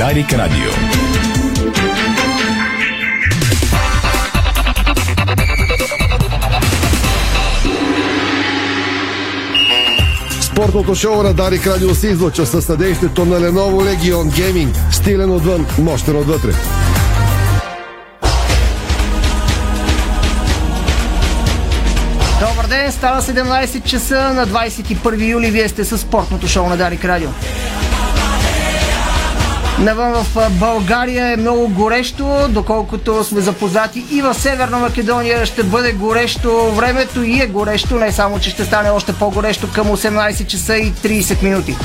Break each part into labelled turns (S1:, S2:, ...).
S1: Дарик Радио.
S2: Спортното шоу на Дарик Радио се излъчва със съдействието на Lenovo Legion Gaming. Стилен отвън, мощен отвътре.
S3: Добър ден, става 17 часа на 21 юли. Вие сте с спортното шоу на Дарик Радио. Навън в България е много горещо, доколкото сме запознати и в Северна Македония ще бъде горещо времето и е горещо, не само, че ще стане още по-горещо към 18 часа и 30 минути.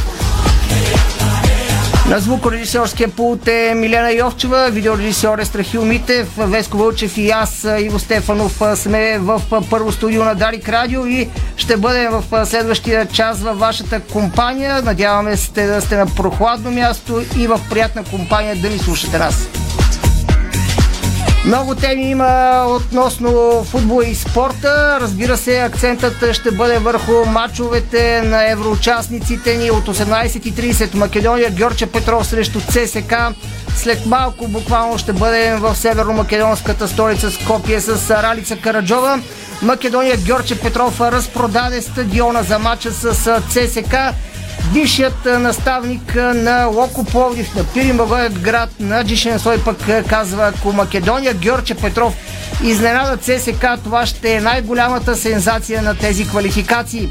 S3: На звукорежисьорския пулт е Милена Йовчева, видеорежисьор е Страхил Митев, Веско Вълчев и аз, Иво Стефанов, сме в първо студио на Дарик Радио и ще бъдем в следващия час във вашата компания. Надяваме се да сте на прохладно място и в приятна компания да ни слушате нас. Много теми има относно футбола и спорта. Разбира се, акцентът ще бъде върху мачовете на евроучастниците ни от 18.30 Македония. Георче Петров срещу ЦСК. След малко буквално ще бъдем в северно-македонската столица Скопие с Ралица Караджова. Македония Георче Петров разпродаде стадиона за мача с ЦСК. Бившият наставник на Локо Пловдив на Пирин град на Джишен Сой пък казва, ако Македония Георче Петров изненада ЦСК, това ще е най-голямата сензация на тези квалификации.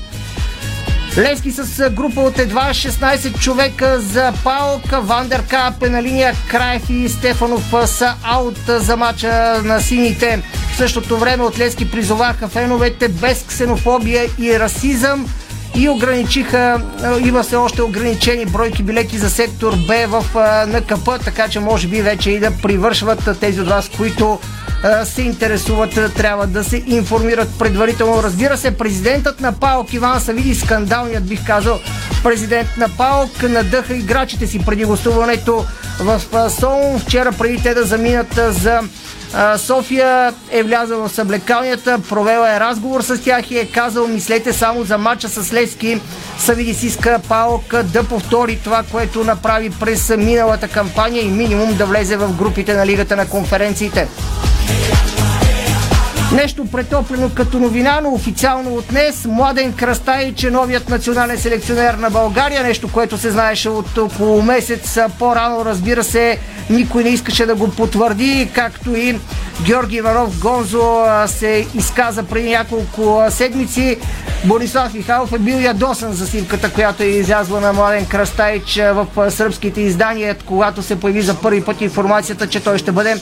S3: Левски с група от едва 16 човека за Палка, Вандерка, Пеналиния, Краев и Стефанов са аут за мача на сините. В същото време от Левски призоваха феновете без ксенофобия и расизъм и ограничиха, има все още ограничени бройки билети за сектор Б в НКП, така че може би вече и да привършват тези от вас, които се интересуват, трябва да се информират предварително. Разбира се, президентът на ПАОК Иван Савиди, скандалният бих казал, президент на ПАОК надъха играчите си преди гостуването в Солун. Вчера преди те да заминат за София е влязъл в съблекалнията, провела е разговор с тях и е казал мислете само за матча с Левски. Савидис иска Паок да повтори това, което направи през миналата кампания и минимум да влезе в групите на Лигата на конференциите. Нещо претоплено като новина, но официално от днес Младен Крастайч е новият национален селекционер на България. Нещо, което се знаеше от около месец по-рано, разбира се, никой не искаше да го потвърди, както и Георги Иванов Гонзо се изказа преди няколко седмици. Борислав Михайлов е бил ядосан за сивката, която е излязла на Младен Крастайч в сръбските издания, когато се появи за първи път информацията, че той ще бъде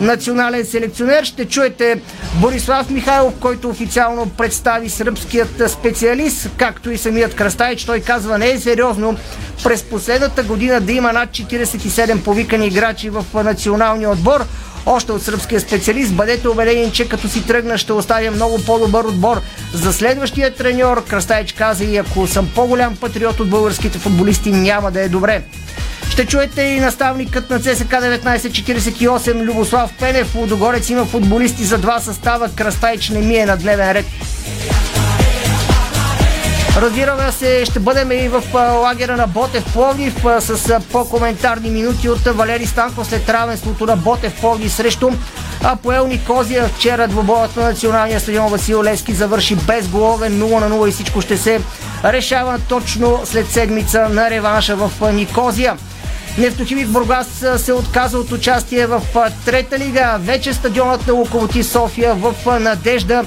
S3: национален селекционер. Ще чуете Борислав Михайлов, който официално представи сръбският специалист, както и самият Крастайч. Той казва, не е сериозно през последната година да има над 47 повикани играчи в националния отбор. Още от сръбския специалист, бъдете убедени, че като си тръгна ще оставя много по-добър отбор. За следващия треньор Крастайч каза и ако съм по-голям патриот от българските футболисти, няма да е добре. Ще чуете и наставникът на ЦСК 1948 Любослав Пенев. Лудогорец има футболисти за два състава. Крастайч не ми е на дневен ред. Разбираме се, ще бъдем и в лагера на Ботев Пловдив с по-коментарни минути от Валери Станко след равенството на Ботев Пловдив срещу Апоел Никозия. Вчера двобоят на националния стадион Васил Лески завърши без голове 0 на 0 и всичко ще се решава точно след седмица на реванша в Никозия. Нефтохимик Бургас се отказа от участие в трета лига. Вече стадионът на Луковоти София в надежда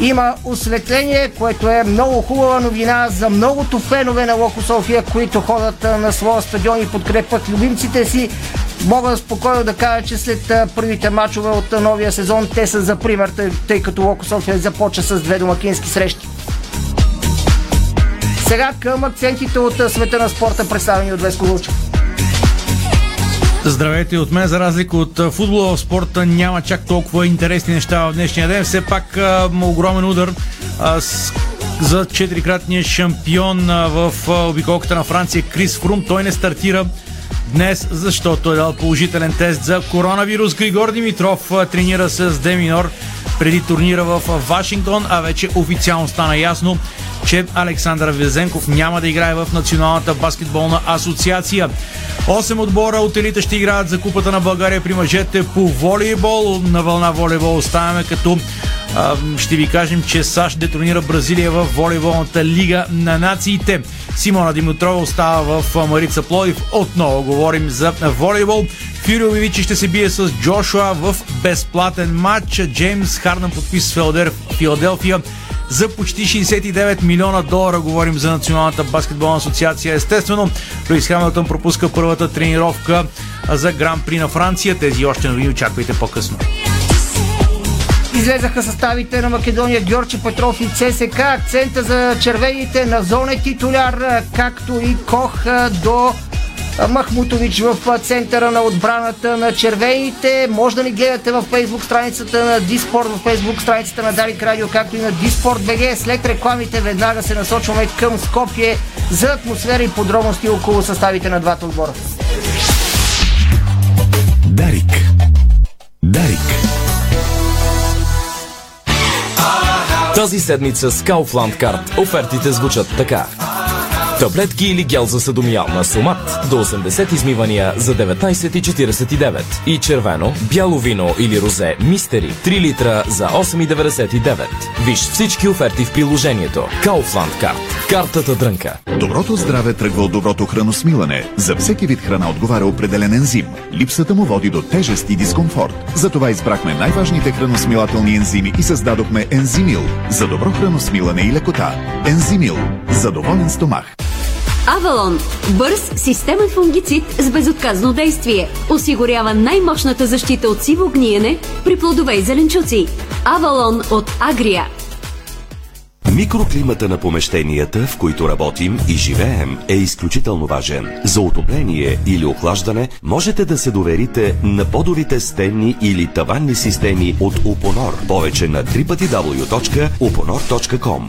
S3: има осветление, което е много хубава новина за многото фенове на Локо София, които ходят на своя стадион и подкрепят любимците си. Мога спокойно да кажа, че след първите матчове от новия сезон те са за пример, тъй като Локо София започва с две домакински срещи. Сега към акцентите от света на спорта, представени от Веско Лучев.
S4: Здравейте от мен, за разлика от футбола в спорта няма чак толкова интересни неща в днешния ден. Все пак а, огромен удар а, с, за четирикратния шампион а, в обиколката на Франция Крис Фрум. Той не стартира днес, защото е дал положителен тест за коронавирус. Григор Димитров а, тренира с Деминор преди турнира в Вашингтон, а вече официално стана ясно, че Александър Везенков няма да играе в Националната баскетболна асоциация. 8 отбора от елита ще играят за Купата на България при мъжете по волейбол. На вълна волейбол оставяме като а, ще ви кажем, че САЩ детронира Бразилия в волейболната лига на нациите. Симона Димитрова остава в Марица Плодив. Отново говорим за волейбол. Фюри обяви, че ще се бие с Джошуа в безплатен матч. Джеймс Хардън подпис в Филаделфия за почти 69 милиона долара. Говорим за Националната баскетболна асоциация. Естествено, Луис Хамилтън пропуска първата тренировка за Гран При на Франция. Тези още новини очаквайте по-късно.
S3: Излезаха съставите на Македония Георги Петров и ЦСК. Акцента за червените на зона титуляр, както и Кох до Махмутович в центъра на отбраната на червените. Може да ни гледате в фейсбук страницата на Диспорт, в фейсбук страницата на Дарик Радио, както и на Диспорт БГ. След рекламите веднага се насочваме към Скопие за атмосфера и подробности около съставите на двата отбора.
S1: Дарик. Дарик. Тази седмица с Kaufland Card офертите звучат така. Таблетки или гел за съдомиял на Сомат до 80 измивания за 19,49 и червено, бяло вино или розе Мистери 3 литра за 8,99. Виж всички оферти в приложението. Kaufland Card. Картата дрънка.
S5: Доброто здраве тръгва от доброто храносмилане. За всеки вид храна отговаря определен ензим. Липсата му води до тежест и дискомфорт. Затова избрахме най-важните храносмилателни ензими и създадохме Ензимил за добро храносмилане и лекота. Ензимил. За доволен стомах.
S6: Авалон – бърз системен фунгицид с безотказно действие. Осигурява най-мощната защита от сиво гниене при плодове и зеленчуци. Авалон от Агрия.
S7: Микроклимата на помещенията, в които работим и живеем, е изключително важен. За отопление или охлаждане можете да се доверите на подовите стенни или таванни системи от Упонор. Повече на www.uponor.com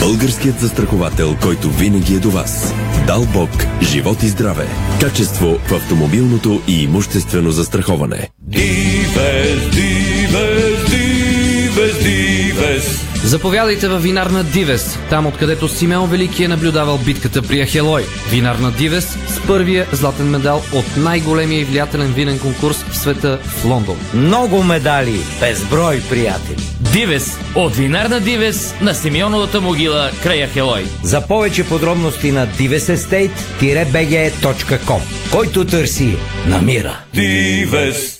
S1: Българският застраховател, който винаги е до вас. Дал Бог, живот и здраве. Качество в автомобилното и имуществено застраховане.
S8: Дивес, Дивес, Дивес, Дивес.
S9: Заповядайте в винарна Дивес, там откъдето Симеон Велики е наблюдавал битката при Ахелой. Винарна Дивес с първия златен медал от най-големия и влиятелен винен конкурс в света в Лондон.
S10: Много медали, безброй приятели.
S9: Дивес от винарна Дивес на Симеоновата могила край Ахелой.
S10: За повече подробности на divesestate-bg.com Който търси, намира.
S8: Дивес.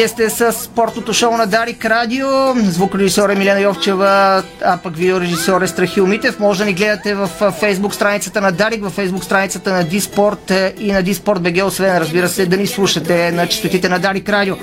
S3: Вие сте с спортното шоу на Дарик Радио. Звукорежисор е Милена Йовчева, а пък видеорежисор е Страхил Митев. Може да ни гледате в фейсбук страницата на Дарик, в фейсбук страницата на Диспорт и на Диспорт БГ, освен разбира се да ни слушате на частотите на Дарик Радио.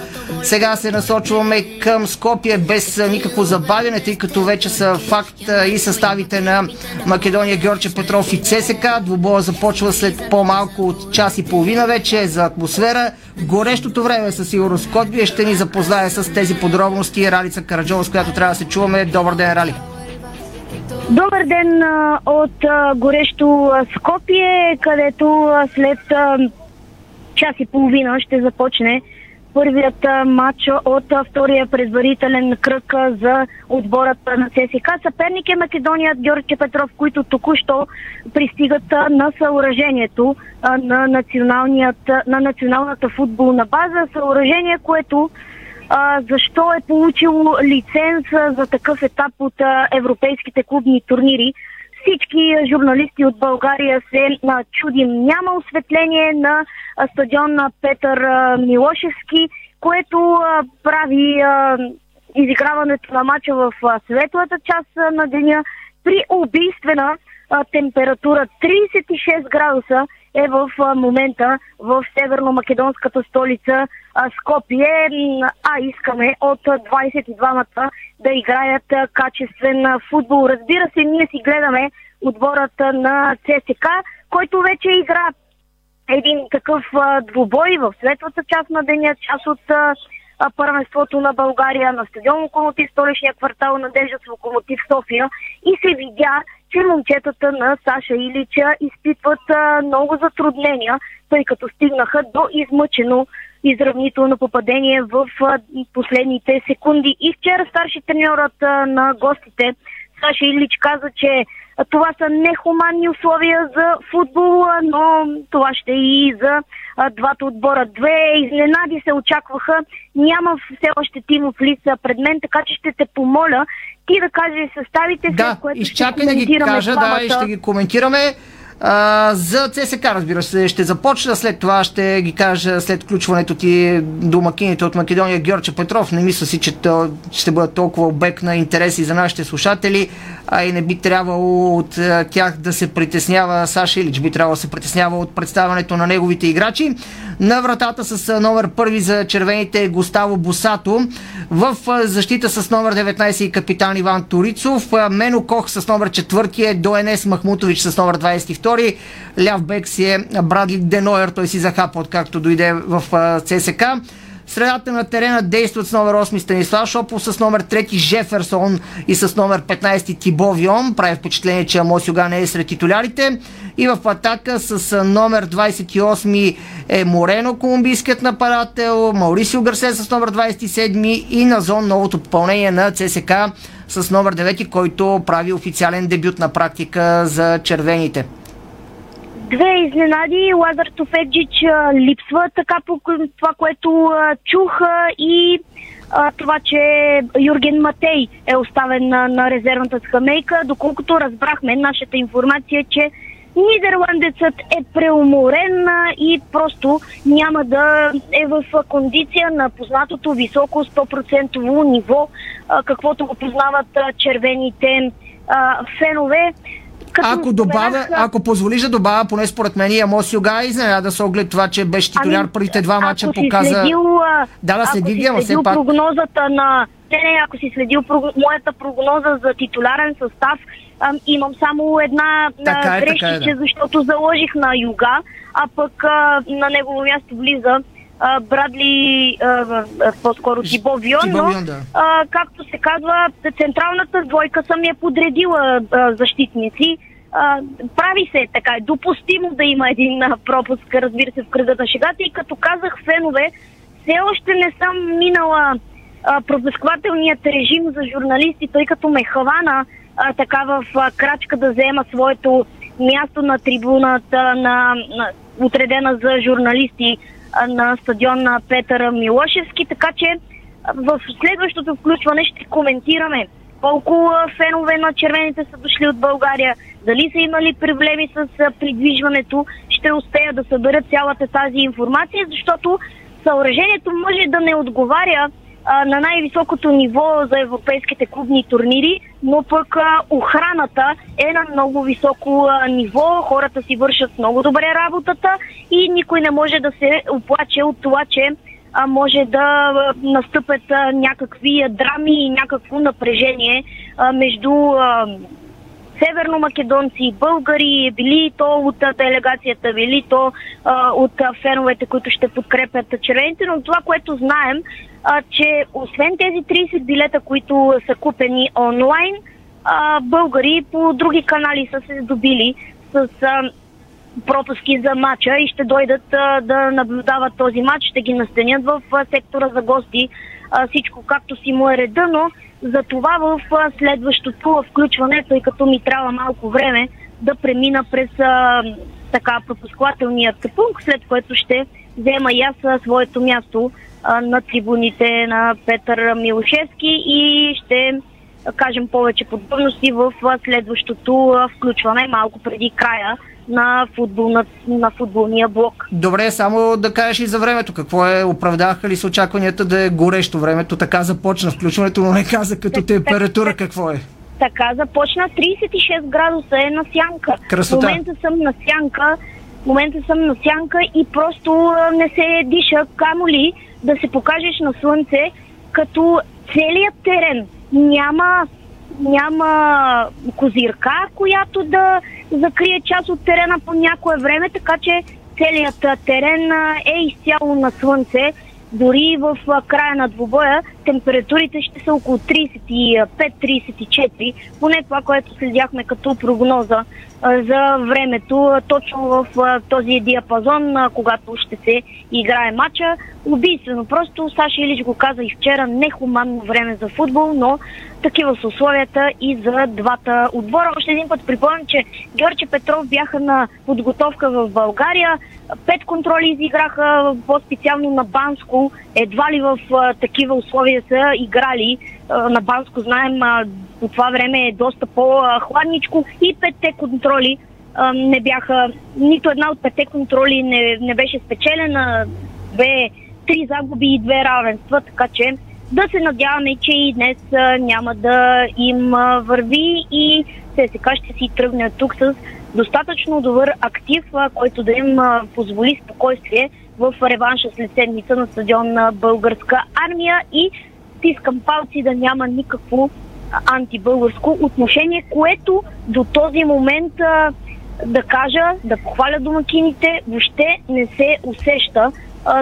S3: Сега се насочваме към Скопие без никакво забавяне, тъй като вече са факт и съставите на Македония Георгия Петров и ЦСК. Двубоя започва след по-малко от час и половина вече за атмосфера. Горещото време със сигурност. Скопие ще ни запознае с тези подробности. Ралица Караджова, с която трябва да се чуваме. Добър ден, Рали!
S11: Добър ден от горещо Скопие, където след час и половина ще започне първият матч от втория предварителен кръг за отбората на ЦСКА. Съперник е Македоният Георги Петров, които току-що пристигат на съоръжението на, националният, на националната футболна база. Съоръжение, което а, защо е получило лиценз за такъв етап от а, европейските клубни турнири. Всички журналисти от България се чудим. Няма осветление на стадион на Петър Милошевски, което прави изиграването на мача в светлата част на деня при убийствена температура 36 градуса е в момента в северно-македонската столица а, Скопие, а искаме от а, 22-мата да играят качествен футбол. Разбира се, ние си гледаме отборът на ЦСК, който вече игра един такъв двубой в светлата част на деня, част от а, първенството на България на стадион Локомотив, столичния квартал Надежда с Локомотив София и се видя, че момчетата на Саша Илича изпитват а, много затруднения, тъй като стигнаха до измъчено изравнително попадение в а, последните секунди. И вчера старши треньорът на гостите Саша Илич каза, че това са нехуманни условия за футбол, а, но това ще е и за двата отбора. Две изненади се очакваха. Няма все още Тимов лица пред мен, така че ще те помоля ти да кажеш съставите,
S3: Да,
S11: след което ще
S3: изчакай да ги кажа, да, и ще ги коментираме. За ЦСК, разбира се, ще започна, след това ще ги кажа след включването ти домакините от Македония Георче Петров. Не мисля си, че то ще бъдат толкова обект на интереси за нашите слушатели, а и не би трябвало от тях да се притеснява Саша Илич, би трябвало да се притеснява от представането на неговите играчи. На вратата с номер първи за червените е Густаво Босато. В защита с номер 19 и капитан Иван Торицов. А, Мено Кох с номер 4 е Доенес Махмутович с номер 22. Ляв бек си е Брадли Денойер. Той си захапа откакто дойде в ЦСК. Средата на терена действат с номер 8 Станислав Шопов, с номер 3 Жеферсон и с номер 15 Тибо Вион. Прави впечатление, че Амос Юга не е сред титулярите. И в атака с номер 28 е Морено, колумбийският нападател, Маурисио Гарсе с номер 27 и на зон новото попълнение на ЦСК с номер 9, който прави официален дебют на практика за червените.
S11: Две изненади. Лазар Тофеджич липсва така по това, което чух и а, това, че Юрген Матей е оставен на, на резервната скамейка. Доколкото разбрахме, нашата информация че Нидерландецът е преуморен и просто няма да е в кондиция на познатото високо 100% ниво, каквото го познават червените фенове. Като
S3: Ако добавя,
S11: споменах,
S3: ако позволиш да добавя, поне според мен и Амос Юга изненада с оглед това, че беше титуляр
S11: Ами,
S3: първите два мача показа...
S11: Следил,
S3: Да, да, следи ги, ама все пак...
S11: прогнозата на... Не, не, ако си следил прог... моята прогноза за титулярен състав, ам, имам само една
S3: Така е, така е, да.
S11: защото заложих на юга, а пък а, на негово място влиза Брадли, по-скоро Тибо Вион, но
S3: да.
S11: а, както се казва, централната двойка съм я подредила а, защитници. Прави се така, е допустимо да има един а, пропуск, разбира се, в кръга на шегата. И като казах фенове, все още не съм минала а, режим за журналисти, тъй като ме хвана а, така в а, крачка да взема своето място на трибуната, на, на, отредена за журналисти а, на стадион на Петър Милошевски, така че а, в следващото включване ще коментираме колко а, фенове на червените са дошли от България, дали са имали проблеми с придвижването, ще успея да събера цялата тази информация, защото съоръжението може да не отговаря а, на най-високото ниво за европейските клубни турнири, но пък а, охраната е на много високо а, ниво, хората си вършат много добре работата и никой не може да се оплаче от това, че а, може да настъпят а, някакви драми и някакво напрежение а, между а, северномакедонци българи, били то от делегацията, били то а, от феновете, които ще подкрепят червените, но това, което знаем, а, че освен тези 30 билета, които са купени онлайн, а, българи по други канали са се добили с а, пропуски за матча и ще дойдат а, да наблюдават този матч, ще ги настанят в а, сектора за гости, а, всичко както си му е реда, но за това в следващото включване, тъй като ми трябва малко време да премина през а, така пропусквателният пункт, след което ще взема и аз своето място а, на трибуните на Петър Милошевски и ще кажем повече подробности в следващото включване малко преди края на, футболна, на футболния блок.
S3: Добре, само да кажеш и за времето. Какво е, оправдаха ли се очакванията да е горещо времето? Така започна включването, но не каза като температура какво е.
S11: Така започна 36 градуса е на сянка.
S3: Красота.
S11: В момента съм на сянка, в момента съм на сянка и просто не се диша, камо ли да се покажеш на слънце, като целият терен няма няма козирка, която да закрие част от терена по някое време, така че целият терен е изцяло на слънце. Дори в края на двубоя температурите ще са около 35-34, поне това, което следяхме като прогноза за времето, точно в този диапазон, когато ще се играе матча. Убийствено. Просто Саша Илич го каза и вчера, нехуманно време за футбол, но такива са условията и за двата отбора. Още един път припомням, че Георги Петров бяха на подготовка в България. Пет контроли изиграха по-специално на Банско. Едва ли в а, такива условия са играли. А, на Банско, знаем, а, по това време е доста по-хладничко и петте контроли а, не бяха, нито една от петте контроли не, не беше спечелена. Бе три загуби и две равенства, така че да се надяваме, че и днес а, няма да им а, върви и ССК ще си тръгне тук с достатъчно добър актив, който да им позволи спокойствие в реванша след седмица на стадион на Българска армия. И стискам палци да няма никакво антибългарско отношение, което до този момент да кажа, да похваля домакините, въобще не се усеща,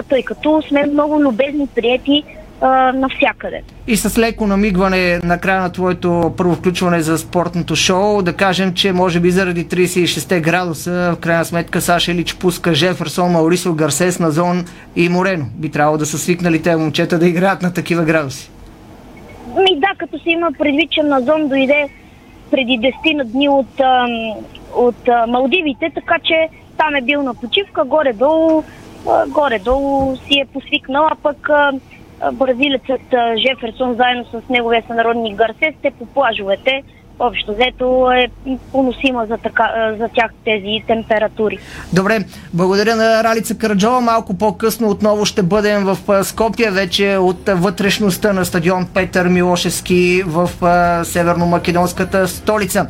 S11: тъй като сме много любезни приети а, навсякъде.
S3: И с леко намигване на края на твоето първо включване за спортното шоу, да кажем, че може би заради 36 градуса, в крайна сметка Саша Илич пуска Жеферсон, Маурисо Гарсес, Назон и Морено. Би трябвало да са свикнали те момчета да играят на такива градуси.
S11: Ми да, като се има предвид, че Назон дойде преди 10 на дни от, от Малдивите, така че там е бил на почивка, горе-долу, горе-долу си е посвикнал, а пък бразилецът Жеферсон заедно с неговия сънародник Гарсес, те по плажовете, общо взето е поносима за, така, за тях тези температури.
S3: Добре, благодаря на Ралица Караджова. Малко по-късно отново ще бъдем в Скопия, вече от вътрешността на стадион Петър Милошевски в северно-македонската столица.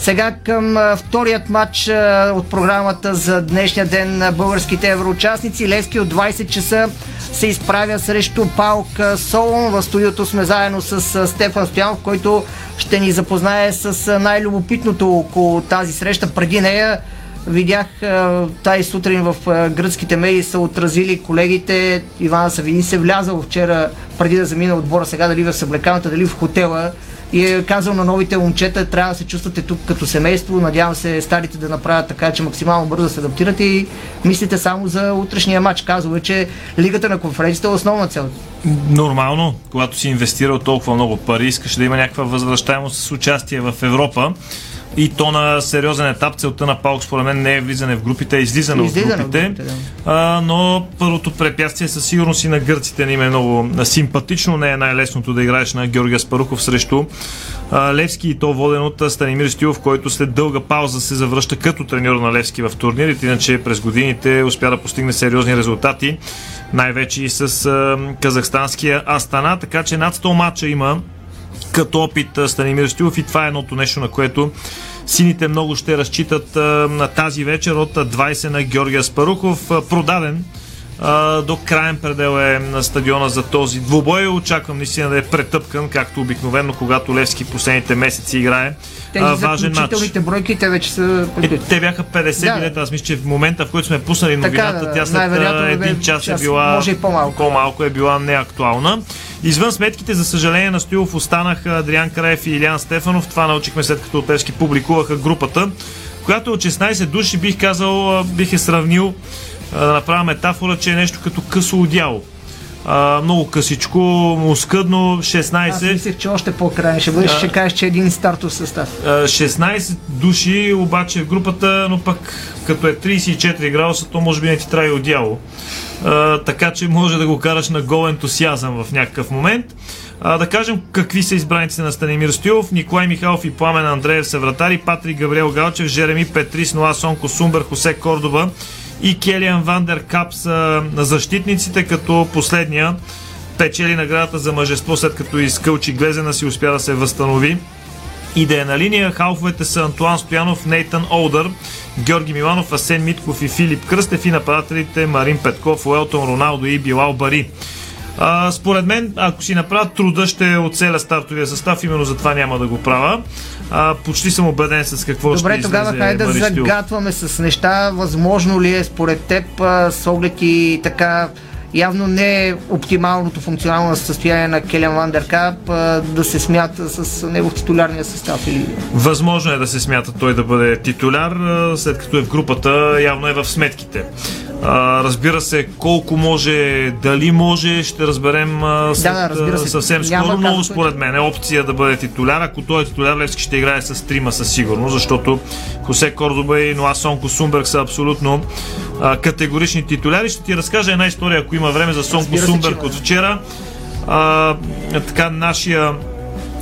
S3: Сега към вторият матч от програмата за днешния ден на българските евроучастници. Левски от 20 часа се изправя срещу Паук а, Солон. В студиото сме заедно с Стефан Стоянов, който ще ни запознае с най-любопитното около тази среща. Преди нея видях тази сутрин в гръцките медии са отразили колегите. Иван Савини се влязал вчера преди да замина отбора сега дали в съблекалната, дали в хотела и е казал на новите момчета, трябва да се чувствате тук като семейство. Надявам се старите да направят така, че максимално бързо да се адаптират и мислите само за утрешния матч. Казва, е, че лигата на конференцията е основна цел.
S12: Нормално, когато си инвестирал толкова много пари, искаш да има някаква възвръщаемост с участие в Европа. И то на сериозен етап целта на Паук според мен не е влизане в групите, а излизане,
S3: Излизане
S12: от
S3: от
S12: групите.
S3: групите, да.
S12: а, но първото препятствие със сигурност и на гърците не им е много симпатично. Не е най-лесното да играеш на Георгия Спарухов срещу а, Левски и то воден от Станимир Стилов, който след дълга пауза се завръща като треньор на Левски в турнирите, иначе през годините успя да постигне сериозни резултати, най-вече и с а, казахстанския Астана, така че над 100 матча има като опит Станимир Стилов и това е едното нещо, на което сините много ще разчитат на тази вечер от а, 20 на Георгия Спарухов, продаден до крайен предел е на стадиона за този двубой. Очаквам наистина да е претъпкан, както обикновено, когато Левски последните месеци играе
S3: Тези
S12: а, важен матч.
S3: заключителните бройки, те вече са
S12: Е, те бяха 50
S3: Да.
S12: билета. Аз мисля, че в момента, в който сме пуснали новината,
S3: да, да.
S12: тя след един час,
S3: час,
S12: е била
S3: може и по-малко.
S12: по-малко е била неактуална. Извън сметките, за съжаление, на Стоилов останаха Адриан Краев и Илян Стефанов. Това научихме след като Отевски публикуваха групата, която от 16 души бих казал, бих е сравнил да направя метафора, че е нещо като късо одяло. А, много късичко, оскъдно, 16.
S3: Аз мислех, че още по-крайен ще бъдеш, ще кажеш, че е един стартов състав.
S12: А, 16 души обаче в групата, но пък като е 34 градуса, то може би не ти трябва и одяло. А, така че може да го караш на гол ентусиазъм в някакъв момент. А, да кажем какви са избраниците на Станимир Стоилов. Николай Михайлов и Пламен Андреев са вратари, Патрик Габриел Галчев, Жереми Петрис, Ноа Сонко Сумбер, Хосе Кордоба и Келиан Вандер Кап са на защитниците, като последния печели наградата за мъжество, след като изкълчи Глезена си успя да се възстанови. Идея линия. Халфовете са Антуан Стоянов, Нейтан Олдър, Георги Миланов, Асен Митков и Филип Кръстев и нападателите Марин Петков, Уелтон Роналдо и Билал Бари. А, според мен, ако си направят труда, ще оцеля стартовия състав, именно за това няма да го правя. А, почти съм убеден с какво
S3: Добре,
S12: ще
S3: тогава
S12: излезе
S3: хайде да загатваме с неща. Възможно ли е според теб, а, с оглед и така явно не е оптималното функционално състояние на Келен Вандеркап да се смята с него в титулярния състав. Или...
S12: Възможно е да се смята той да бъде титуляр, след като е в групата, явно е в сметките. А, разбира се, колко може, дали може, ще разберем а, след,
S3: да, разбира се.
S12: съвсем
S3: Няма
S12: скоро, но
S3: казус,
S12: според мен е опция да бъде титуляр. Ако той е титуляр, Левски ще играе с трима със сигурност, защото Хосе Кордоба и Сонко Сумберг са абсолютно а, категорични титуляри. Ще ти разкажа една история, ако има време за Сонко Сумберг от вчера. А, така, нашия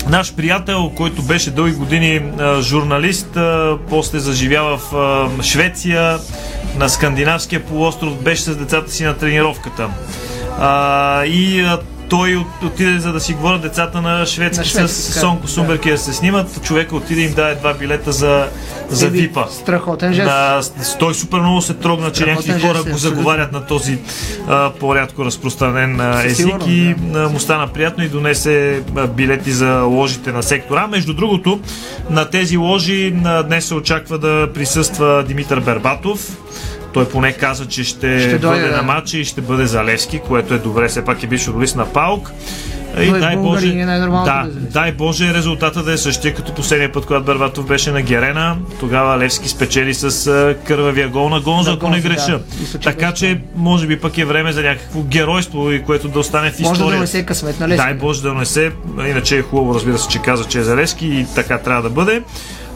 S12: Наш приятел, който беше дълги години а, журналист, а, после заживява в а, Швеция, на скандинавския полуостров, беше с децата си на тренировката. А, и а, той от- отиде за да си говорят децата на шведски,
S3: На
S12: с
S3: шведски, така,
S12: Сонко Сумберг и да се снимат. Човека отиде им даде два билета за, за випа.
S3: Страхотен жест.
S12: Да, той супер много се трогна, че някакви хора го заговарят на този а, по-рядко разпространен а, език
S3: сигурност,
S12: и а, му стана приятно и донесе билети за ложите на сектора. Между другото, на тези ложи а, днес се очаква да присъства Димитър Бербатов. Той поне каза, че ще,
S3: Ще
S12: бъде
S3: дойде,
S12: на
S3: да.
S12: матча и ще бъде за Левски, което е добре, все пак е бивш футболист на Паук. И
S3: е
S12: дай Боже,
S3: българин, е най-нормалното
S12: да, дай Боже резултата да е същия като последния път, когато Бербатов беше на Герена. Тогава Левски спечели с кървавия гол на Гонза,
S3: На
S12: ако не греша.
S3: да.
S12: Така че, може би пък е време за някакво геройство, и което да остане в
S3: Може да
S12: историята.
S3: донесе късмет на Левски.
S12: Дай Боже да донесе. Иначе е хубаво, разбира се, че каза, че е за Левски и така трябва да бъде.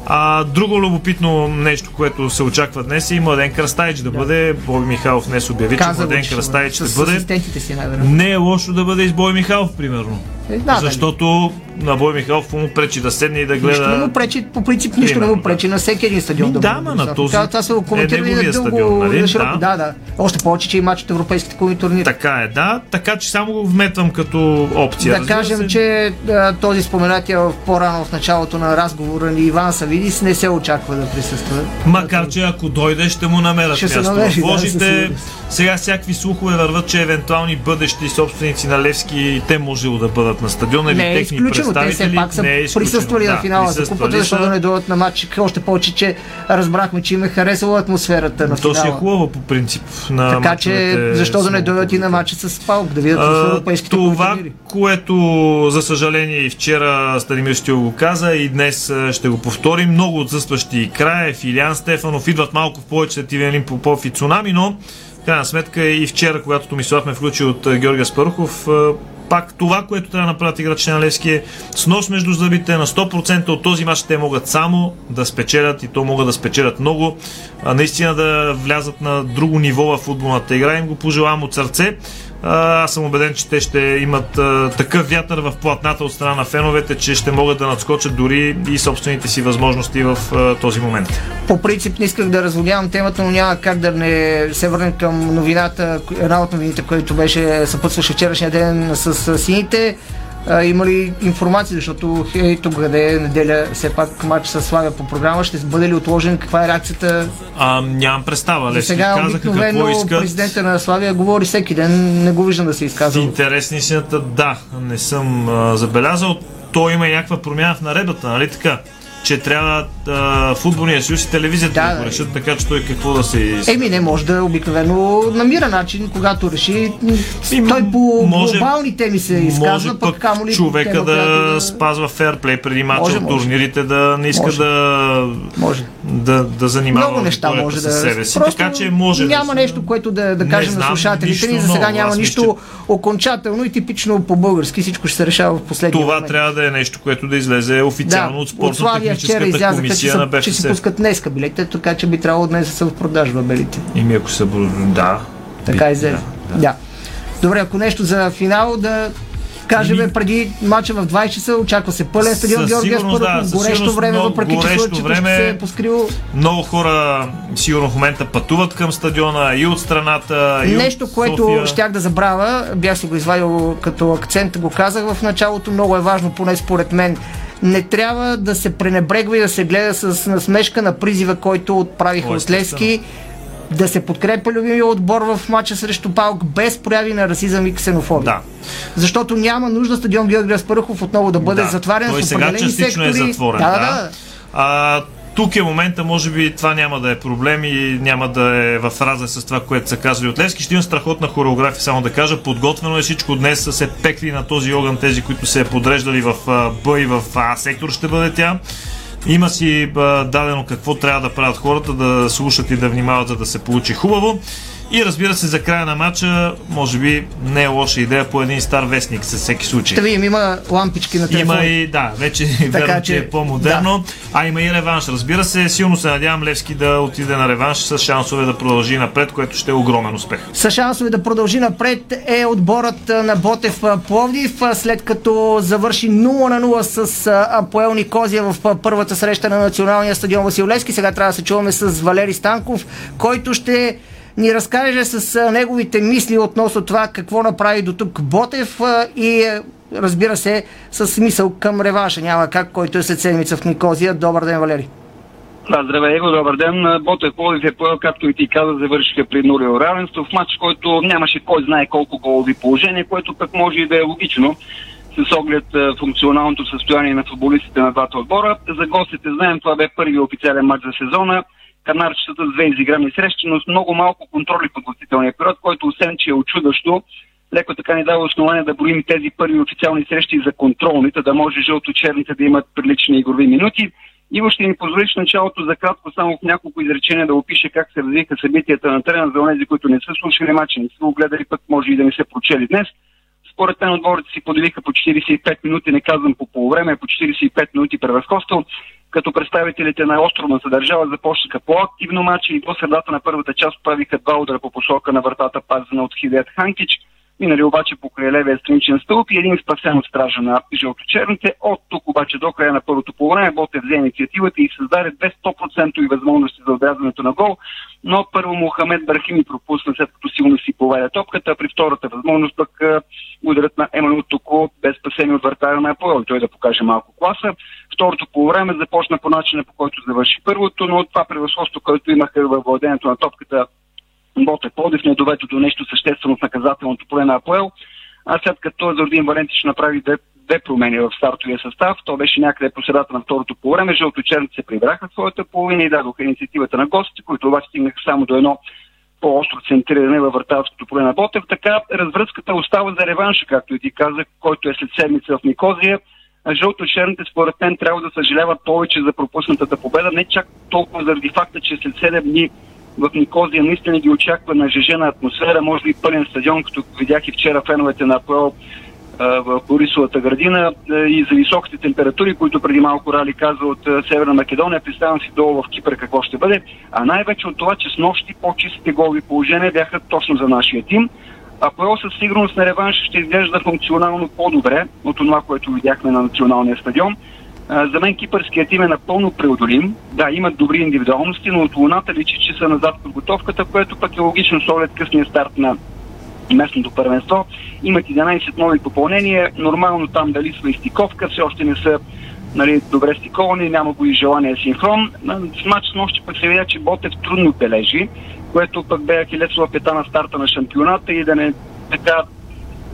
S12: А, друго любопитно нещо, което се очаква днес е и Младен Кръстайч да, бъде. Бой Михайлов днес обяви, че
S3: Каза го,
S12: Младен
S3: че
S12: Кръстайч ще бъде.
S3: си най-вероятно.
S12: Не е лошо да бъде и с Бой Михайлов, примерно.
S3: Е, да,
S12: Защото на Бой Михайлов му пречи да седне и да
S3: Нищо не
S12: гледа.
S3: му пречи, по принцип нищо не му пречи на всеки един стадион. Да
S12: да, ма, на този
S3: Това, това са
S12: е
S3: коментирали
S12: неговия
S3: дълго,
S12: стадион, нали?
S3: на широко.
S12: Да.
S3: Да, да. Още повече, че и матч от европейските клубни турнири.
S12: Така е, да. Така че само го вметвам като опция.
S3: Да кажем,
S12: се,
S3: че а, този споменатия в по-рано в началото на разговора ни Иван Савидис не се очаква да присъства.
S12: Макар, че ако дойде, ще му намерят
S3: Ще
S12: място
S3: намери,
S12: в
S3: да.
S12: Сега всякакви слухове върват, че евентуални бъдещи собственици на Левски те можело да бъдат на стадиона или
S3: е
S12: техни
S3: изключено. Те
S12: представители.
S3: все пак са
S12: не е изключено.
S3: присъствали
S12: да,
S3: на финала за купата, защото да не дойдат на матч. Още повече, че разбрахме, че им е харесала атмосферата на
S12: То си е
S3: финала.
S12: хубаво по принцип. На
S3: Така че, защо да не дойдат и на матча с Паук, да видят
S12: А,
S3: европейските
S12: Това,
S3: турнири?
S12: което за съжаление и вчера Станимир Стил го каза и днес ще го повторим, много отсъстващи края, Филиан Стефанов, идват малко в повече Тивен Елин Попов и Цунами, но крайна сметка и вчера, когато Томислав ме включи от Георгия Спарухов, а, пак това, което трябва да направят играчите на Левски е с нос между зъбите на 100% от този мач те могат само да спечелят и то могат да спечелят много. А, наистина да влязат на друго ниво в футболната игра. Им го пожелавам от сърце. Аз съм убеден, че те ще имат такъв вятър в платната от страна на феновете, че ще могат да надскочат дори и собствените си възможности в този момент.
S3: По принцип не исках да разводявам темата, но няма как да не се върнем към новината, една от новините, която беше съпътстваше вчерашния ден с сините. А, има ли информация, защото ето къде е неделя все пак матч с Славя по програма, ще бъде ли отложен, каква е реакцията?
S12: А, нямам представа. Лески
S3: сега
S12: казаха какво искат.
S3: президента на Славия говори всеки ден, не го виждам да се изказва.
S12: Интересни истината, да, не съм а, забелязал. То има някаква промяна в наредбата, нали така? Че трябва а, футболния съюз и телевизията да, да го решат, така че той какво да се.
S3: Еми не, може да обикновено намира начин, когато реши. той по
S12: може-
S3: глобални теми се изказва,
S12: може
S3: пък
S12: пък
S3: камо ли
S12: човека
S3: тема,
S12: да,
S3: която
S12: спазва ферплей преди мача
S3: Може,
S12: от турнирите, да не иска
S3: Може.
S12: да,
S3: може.
S12: да, да занимава
S3: Много неща може да
S12: себе си.
S3: Просто
S12: така че може
S3: няма
S12: да
S3: нещо, което да, да кажем на слушателите ни. За сега
S12: ново.
S3: няма нищо окончателно и типично по-български. Всичко ще се решава в последния
S12: Това
S3: момент.
S12: трябва да е нещо, което да излезе официално от
S3: от Славия вчера излязаха, че, са, че си пускат днеска билетите, така че би трябвало днес да са в продажба белите.
S12: Ими ако са... Да.
S3: Така
S12: Би-
S3: излезе. Да, Добре, ако нещо за финал да кажем преди мача в 20 часа, очаква се пълен стадион Георгия
S12: сигурност, да,
S3: горещо време, въпреки че слънчето
S12: време.
S3: се е поскрило.
S12: Много хора сигурно в момента пътуват към стадиона и от страната, и
S3: Нещо,
S12: от
S3: което
S12: София.
S3: щях да забравя, бях си го извадил като акцент, го казах в началото, много е важно, поне според мен. Не трябва да се пренебрегва и да се гледа с насмешка на призива, който отправиха
S12: О,
S3: от Левски. Да се подкрепя любимия отбор в матча срещу Паук без прояви на расизъм и ксенофобия.
S12: Да.
S3: Защото няма нужда стадион Георгия Спарухов отново да бъде
S12: Да,
S3: затварен
S12: Той сега
S3: определени
S12: частично
S3: сектори.
S12: е затворен.
S3: Да,
S12: Да,
S3: да, да.
S12: А, тук е момента, може би това няма да е проблем и няма да е в разрез с това, което са казали от Левски. Ще има страхотна хореография, само да кажа. Подготвено е всичко днес, са се пекли на този огън тези, които се е подреждали в Б и в А сектор ще бъде тя. Има си дадено какво трябва да правят хората, да слушат и да внимават, за да се получи хубаво. И разбира се, за края на матча, може би не е лоша идея по един стар вестник със всеки случай.
S3: Ще видим, има лампички на телефона.
S12: Има и, да, вече верно, че е по-модерно. Да. А има и реванш, разбира се. Силно се надявам Левски да отиде на реванш с шансове да продължи напред, което ще е огромен успех.
S3: С шансове да продължи напред е отборът на Ботев Пловдив, след като завърши 0 на 0 с Апоел Никозия в първата среща на националния стадион Васил Левски. Сега трябва да се чуваме с Валери Станков, който ще ни разкаже с неговите мисли относно това какво направи до тук Ботев и разбира се с мисъл към реванша. Няма как, който е след седмица в Никозия. Добър ден, Валери.
S13: Да, здравей, Его, добър ден. Ботев Плодив е поел, както и ти каза, завършиха при нулево равенство в матч, който нямаше кой знае колко голови положения, което пък може и да е логично с оглед функционалното състояние на футболистите на двата отбора. За гостите знаем, това бе първи официален матч за сезона канарчетата с две изиграни срещи, но с много малко контроли в подготвителния период, който освен, че е очудващо, леко така ни дава основание да борим тези първи официални срещи за контролните, да може жълто-черните да имат прилични игрови минути. Иво ще ни позволиш началото за кратко само в няколко изречения да опише как се развиха събитията на терена за тези, които не са слушали мача, не са го гледали, пък може и да не се прочели днес. Според мен отборите си поделиха по 45 минути, не казвам по полувреме, по 45 минути превъзходство като представителите на островната държава започнаха по-активно матча и до средата на първата част правиха два удара по посока на вратата пазена от Хидет Ханкич. Минали обаче покрай левия страничен стълб и един спасен от стража на жълточерните. От тук обаче до края на първото полувреме Боте взе инициативата и създаде 200% възможности за отрязването на гол, но първо Мохамед Бархими пропусна след като силно си поведе топката, при втората възможност пък ударът на Емануил Токо без спасение от вратаря на Апоел, той да покаже малко класа. Второто по време започна по начина по който завърши първото, но това превъзходство, което имаха във владението на топката Боте Подив, не доведе до нещо съществено в наказателното поле на Апоел. А след като Зордин Валентич направи две, две промени в стартовия състав, то беше някъде по средата на второто по време. Жълточерните се прибраха в своята половина и дадоха инициативата на гостите, които обаче стигнаха само до едно по-остро центриране във вратарското поле на Ботев. Така развръзката остава за реванша, както и ти казах, който е след седмица в Никозия. Жълто-черните според мен трябва да съжаляват повече за пропуснатата победа, не чак толкова заради факта, че след 7 дни в Никозия наистина ги очаква на жежена атмосфера, може би пълен стадион, като видях и вчера феновете на АПО в Борисовата градина и за високите температури, които преди малко Рали каза от Северна Македония. Представям си долу в Кипър какво ще бъде. А най-вече от това, че с нощи по-чистите голови положения бяха точно за нашия тим. АПО със сигурност на реванш ще изглежда функционално по-добре от това, което видяхме на националния стадион. За мен кипърският тим е напълно преодолим. Да, имат добри индивидуалности, но от луната личи, че са назад подготовката, което пък е логично с оглед късния старт на местното първенство. Имат 11 нови попълнения. Нормално там дали сме стиковка, все още не са нали, добре стиковани, няма го и желание синхрон. С матч с нощи пък се видя, че Ботев трудно бележи, което пък бе Ахилесова пета на старта на шампионата и да не така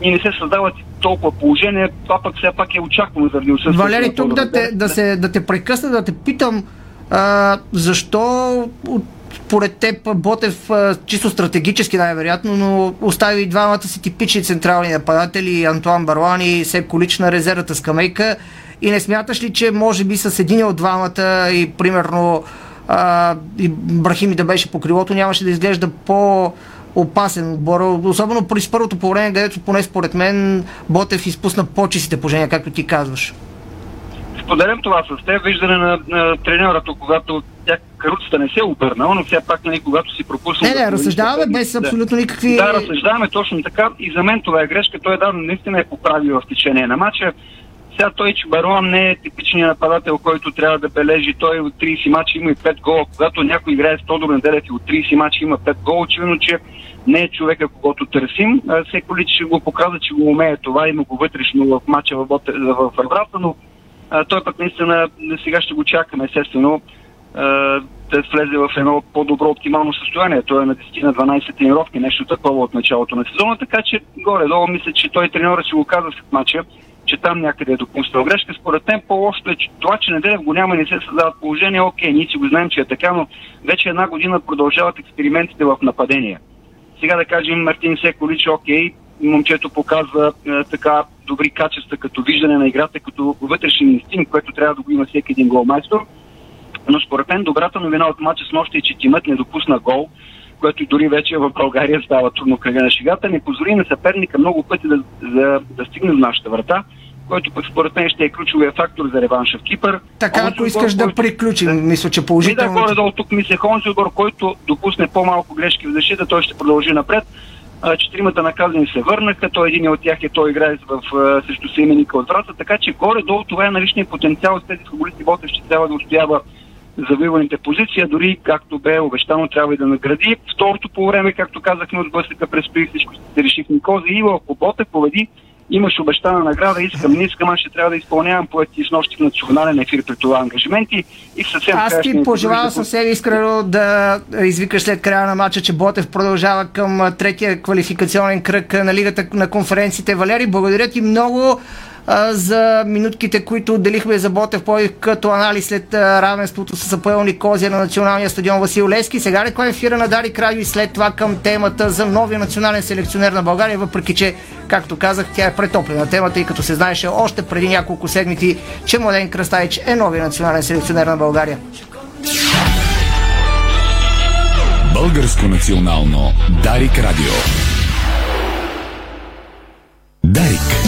S13: и не се създават толкова положение, това пък все пак е очаквано заради
S3: отсъствието. Валери, тук да те, да, се, да те прекъсна, да те питам а, защо от според теб Ботев чисто стратегически най-вероятно, но остави двамата си типични централни нападатели, Антуан Барлани и Сеп Колич на резервата скамейка и не смяташ ли, че може би с един от двамата и примерно а, и Брахими да беше по крилото, нямаше да изглежда по опасен отбор, особено при първото по време, където поне според мен Ботев изпусна по-чистите положения, както ти казваш
S13: споделям това с теб, виждане на, на треньората, когато тя каруцата не се е обърнала, но все пак, нали, когато си пропуснал...
S3: Не, не, разсъждаваме без да, абсолютно никакви...
S13: Да, разсъждаваме точно така и за мен това е грешка. Той е да, наистина е поправил в течение на матча. Сега той, че Баруан не е типичният нападател, който трябва да бележи. Той от 30 мача има и 5 гола. Когато някой играе с Тодор Неделев и от 30 мача има 5 гола, очевидно, че не е човека, когато търсим. Всеки лич ще го показва, че го умее това, има го вътрешно в мача в, в, в Еврата, но а, той пък наистина сега ще го чакаме, естествено, а, да влезе в едно по-добро оптимално състояние. Той е на 10 на 12 тренировки, нещо такова от началото на сезона, така че горе-долу мисля, че той треньора ще го каза след мача, че там някъде е допуснал грешка. Според мен по-лошото е че това, че Неделев го няма и не се създават положения. Окей, ние си го знаем, че е така, но вече една година продължават експериментите в нападения. Сега да кажем Мартин Секолич, окей, момчето показва е, така добри качества като виждане на играта, като вътрешен инстинкт, което трябва да го има всеки един голмайстор. Но според мен добрата новина от мача с нощта е, че тимът не допусна гол, което дори вече в България става трудно кръга на шегата, не позволи на съперника много пъти да, да, да стигне до нашата врата, който пък според мен ще е ключовия фактор за реванша в Кипър.
S3: Така, ако искаш да приключим, мисля, че положително...
S13: Да, горе-долу тук мисля Хонзилгор, който допусне по-малко грешки в защита, той ще продължи напред. Четиримата наказани се върнаха, той един от тях е той играе в, срещу Сейменика от врата, така че горе-долу това е наличния потенциал с тези футболисти Ботев ще трябва да устоява завоюваните позиции, а дори както бе обещано трябва и да награди. Второто по време, както казахме от блъсъка, предстои всичко се реши в Никози и ако Ботев победи, имаш обещана награда, искам, не искам, аз ще трябва да изпълнявам поети с нощи в национален ефир при това ангажименти и съвсем
S3: Аз ти пожелавам съвсем искрено да извикаш след края на матча, че Ботев продължава към третия квалификационен кръг на Лигата на конференциите. Валери, благодаря ти много за минутките, които отделихме за Ботев Пловдив като анализ след равенството с Апоел Никозия на националния стадион Васил Лески. Сега ли кой ефира на Дари Радио и след това към темата за новия национален селекционер на България, въпреки че, както казах, тя е претоплена темата и като се знаеше още преди няколко седмици, че Младен Кръстайч е новия национален селекционер на България.
S14: Българско национално Дарик Радио. Дарик.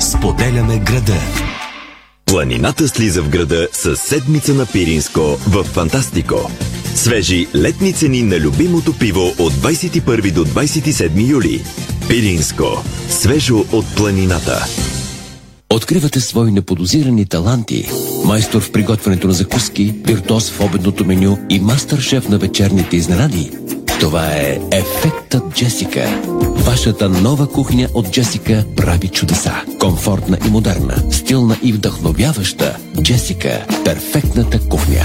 S15: Споделяме града.
S16: Планината слиза в града с седмица на Пиринско в Фантастико. Свежи летни цени на любимото пиво от 21 до 27 юли. Пиринско. Свежо от планината.
S17: Откривате свои неподозирани таланти. Майстор в приготвянето на закуски, виртуоз в обедното меню и мастър-шеф на вечерните изненади. Това е Ефектът Джесика. Вашата нова кухня от Джесика прави чудеса. Комфортна и модерна, стилна и вдъхновяваща. Джесика – перфектната кухня.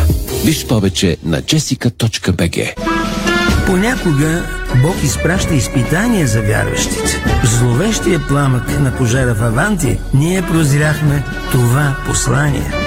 S17: Виж повече на jessica.bg
S18: Понякога Бог изпраща изпитания за вярващите. Зловещия пламък на пожара в Аванти ние прозряхме това послание.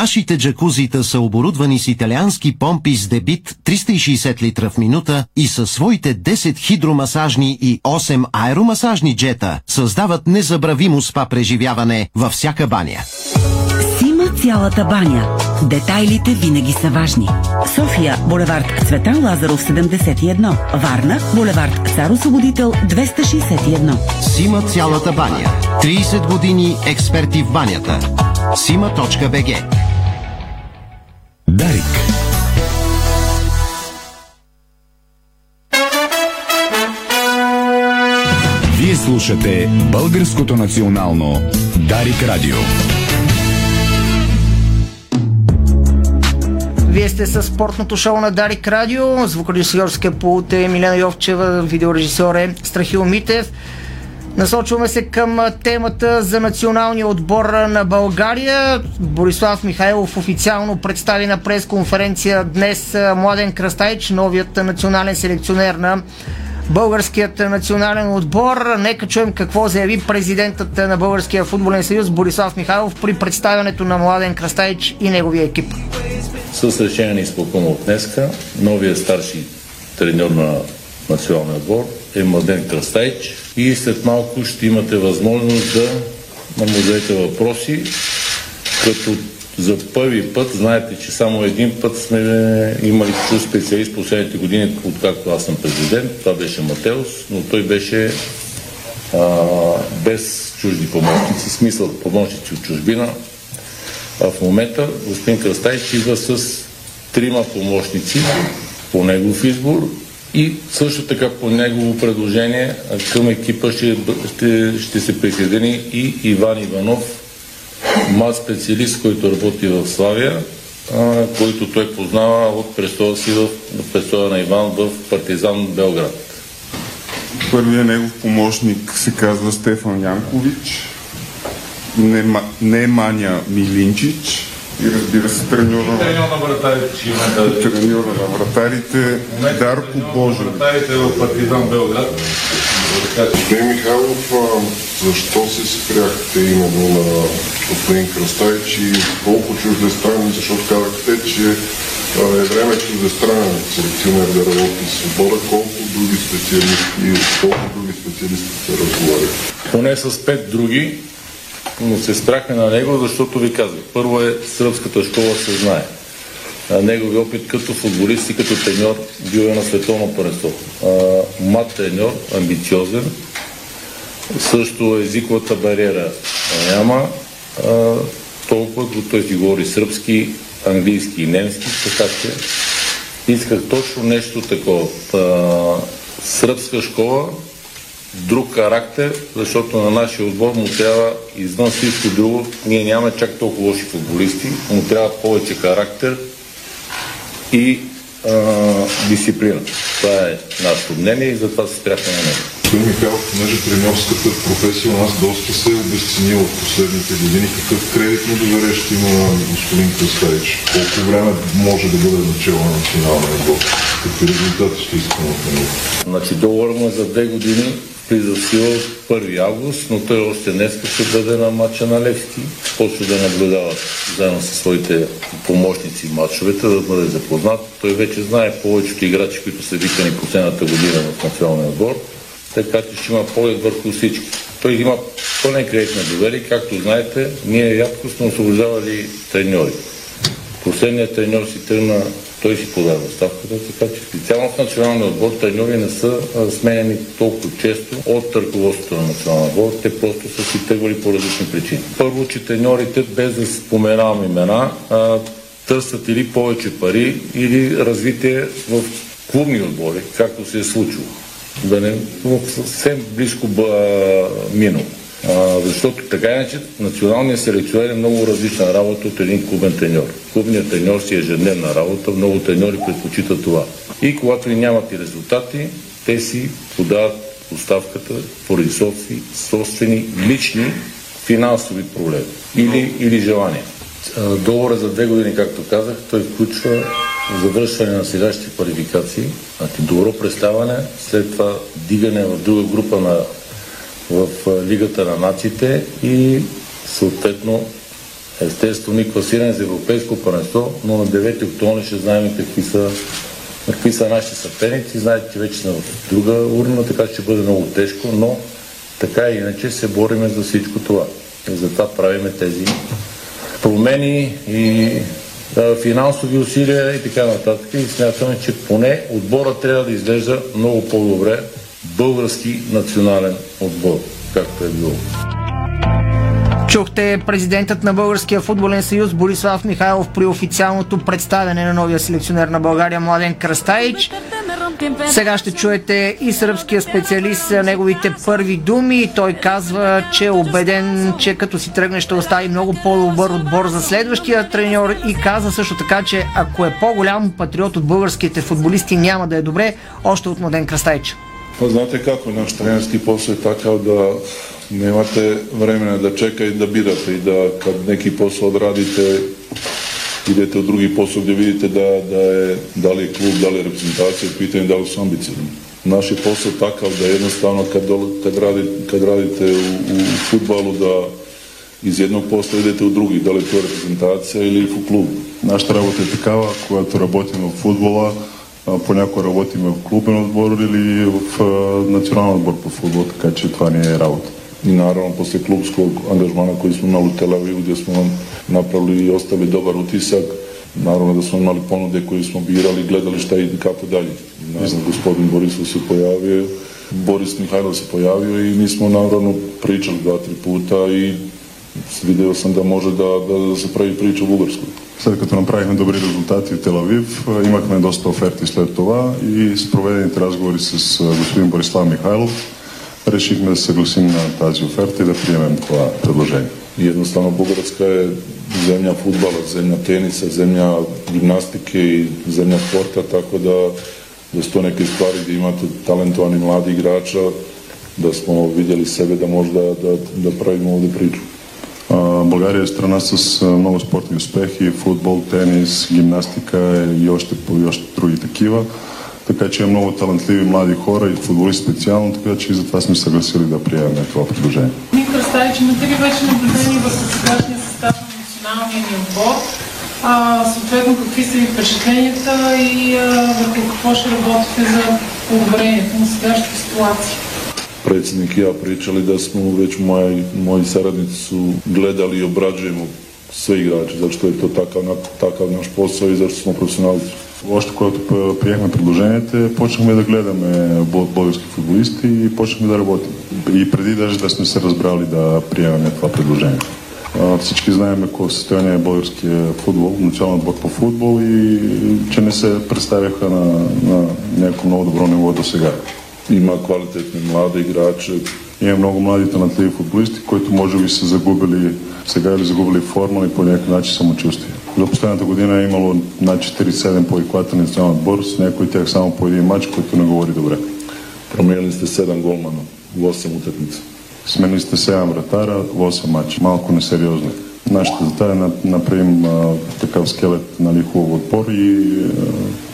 S19: Нашите джакузита са оборудвани с италиански помпи с дебит 360 литра в минута и със своите 10 хидромасажни и 8 аеромасажни джета създават незабравимо спа преживяване във всяка баня.
S20: Сима цялата баня. Детайлите винаги са важни. София, булевард Цветан Лазаров 71. Варна, булевард Цар Освободител 261.
S19: Сима цялата баня. 30 години експерти в банята. Сима.бг
S14: Дарик. Вие слушате Българското национално Дарик Радио.
S3: Вие сте с спортното шоу на Дарик Радио. Звукорежисьорския пулт е Милена Йовчева, видеорежисьор е Страхил Митев. Насочваме се към темата за националния отбор на България. Борислав Михайлов официално представи на пресконференция днес Младен Крастайч, новият национален селекционер на българският национален отбор. Нека чуем какво заяви президентът на Българския футболен съюз Борислав Михайлов при представянето на Младен Крастайч и неговия екип.
S21: С решение на изпълкома от днеска, новия старши треньор на националния отбор е Младен Крастайч и след малко ще имате възможност да му зададете въпроси, като за първи път, знаете, че само един път сме имали чуж специалист последните години, откакто аз съм президент. Това беше Матеус, но той беше а, без чужди помощници, смисъл помощници от чужбина. А в момента господин Кръстайч идва с трима помощници по негов избор и също така по негово предложение към екипа ще, ще, ще се присъедини и Иван Иванов, млад специалист, който работи в Славия, а, който той познава от престола си в престола на Иван в Партизан Белград.
S22: Първият негов помощник се казва Стефан Янкович, не, Маня Милинчич и разбира се треньора на,
S21: треньор на вратарите.
S22: Треньора на вратарите Дарко Божев.
S21: Вратарите в Партизан Белград.
S23: Господин Михайлов, защо се спряхте именно на господин Кръстайч и колко чуждестранни, защото казахте, че е време чуждестранен селекционер да работи с отбора, колко други специалисти, колко други специалисти се разговарят?
S21: Поне с пет други, но се спряхме на него, защото ви казах. Първо е сръбската школа се знае. Негови опит като футболист и като треньор бил е на световно първенство. Мат треньор, амбициозен, също езиковата бариера няма. А, толкова, като той си говори сръбски, английски и немски, така че исках точно нещо такова. А, сръбска школа, друг характер, защото на нашия отбор му трябва извън всичко друго. Ние нямаме чак толкова лоши футболисти, му трябва повече характер и а, дисциплина. Това е нашето мнение и затова се спряхме на него.
S23: Господин Михайлов, понеже тренерската професия у нас доста се е обесценила в последните години, какъв кредит на доверие ще има господин Кръстаич? Колко време може да бъде начало на националния отбор? Какви резултати ще искаме от него?
S21: Значи договор му е за две години, влиза в сила 1 август, но той още днес ще бъде на матча на Левски. Почва да наблюдава заедно със своите помощници матчовете, да бъде запознат. Той вече знае повечето играчи, които са викани последната година в националния отбор така че ще има поглед върху всички. Той има пълен кредит на доверие. Както знаете, ние рядко сме освобождавали треньори. Последният треньор си тръгна, той си подава ставката, така че специално в националния отбор треньори не са сменени толкова често от ръководството на националния отбор. Те просто са си тръгвали по различни причини. Първо, че треньорите, без да споменавам имена, търсят или повече пари, или развитие в клубни отбори, както се е случило да не съвсем близко бъ, минало. А, защото така иначе националният селекционер е много различна работа от един клубен треньор. Клубният треньор си е ежедневна работа, много треньори предпочитат това. И когато и нямат и резултати, те си подават оставката поради собствени, лични финансови проблеми или, или желания. Договора за две години, както казах, той включва завършване на сегашните квалификации, значи добро представяне, след това дигане в друга група на, в Лигата на нациите и съответно естествено и класиране за европейско първенство, но на 9 октомври ще знаем какви са, какви са нашите съперници. Знаете, че вече сме в друга урна, така ще бъде много тежко, но така и иначе се бориме за всичко това. И затова правиме тези промени и финансови усилия и така нататък. И смятаме, че поне отбора трябва да изглежда много по-добре български национален отбор, както е било.
S3: Чухте президентът на Българския футболен съюз Борислав Михайлов при официалното представяне на новия селекционер на България Младен Кръстаич. Сега ще чуете и сръбския специалист неговите първи думи. Той казва, че е убеден, че като си тръгне ще остави много по-добър отбор за следващия треньор и каза също така, че ако е по-голям патриот от българските футболисти няма да е добре, още от Младен Кръстайч.
S24: Pa znate kako, naš trenerski posao je takav da nemate vremena da čeka i da birate i da kad neki posao odradite idete u drugi posao gdje vidite da, da, je, da li je klub, da li je reprezentacija u pitanju, da li su ambicijalni. Naš je posao takav da jednostavno kad, kad, radi, kad radite u, u futbalu da из едnog posla idete u drugi, da li je to reprезентация или в клуб.
S22: Нашата работа е такава, когато работим в футбола, понякога работим в клубен отбор или в национален отбор по футбол, така че това не е работа.
S24: I naravno, posle klubskog angažmana koji smo imali u Tel Avivu, gdje smo nam napravili i ostavili dobar utisak, naravno da smo imali ponude koje smo birali, gledali šta ide kako dalje. Naravno, gospodin Borisov se pojavio, Boris Mihajlov se pojavio i mi smo naravno pričali dva, tri puta i видел съм да може да, да, да се прави притча в българско.
S22: След като направихме добри резултати в Телавив, имахме доста оферти след това и с проведените разговори с господин Борислав Михайлов решихме да съгласим на тази оферта и да приемем това предложение.
S24: И едноставно Българска е земя футбола, земя тениса, земя гимнастike и земя спорта, tako da, da su to neke stvari gdje imate talentovani mladi igrača, da smo vidjeli sebe da možda da, da pravimo ovdje priču.
S22: България е страна с много спортни успехи, футбол, тенис, гимнастика и още, и още други такива. Така че е много талантливи млади хора и футболисти специално, така че и затова сме съгласили да приемем това предложение.
S25: Ник Кръстаич, имате ли вече наблюдение върху сегашния състав на националния ни отбор? А, съответно, какви са ви впечатленията и а, върху какво ще работите за подобрението на сегашната ситуация?
S24: Predsjednik i ja pričali da smo već moji, moji saradnici su gledali i obrađujemo sve igrače, zato što je to takav, takav наш posao и zašto smo професионалци.
S22: Още когато приехме предложенията, почнахме да гледаме български футболисти и почнахме да работим. И преди даже да сме се разбрали да приемем това предложение. Всички знаем какво е състояние е българския футбол, национален отбор по футбол и че не се представяха на, на някакво много добро ниво до сега.
S24: Има kvalitetne mlade igrače.
S22: Има много млади талантливи футболисти, които може би са загубили сега или загубили форма и по някакъв начин самочувствие. За последната година е имало над 47 по еквата на национален отбор, с някои от тях само по един матч, който не говори добре.
S24: Променили сте 7 голмана в 8 уtakmica.
S22: Сменили сте 7 вратара в 8 матча. Малко несериозно. Нашата задача е да направим а, такъв скелет нали, хубав отбор и,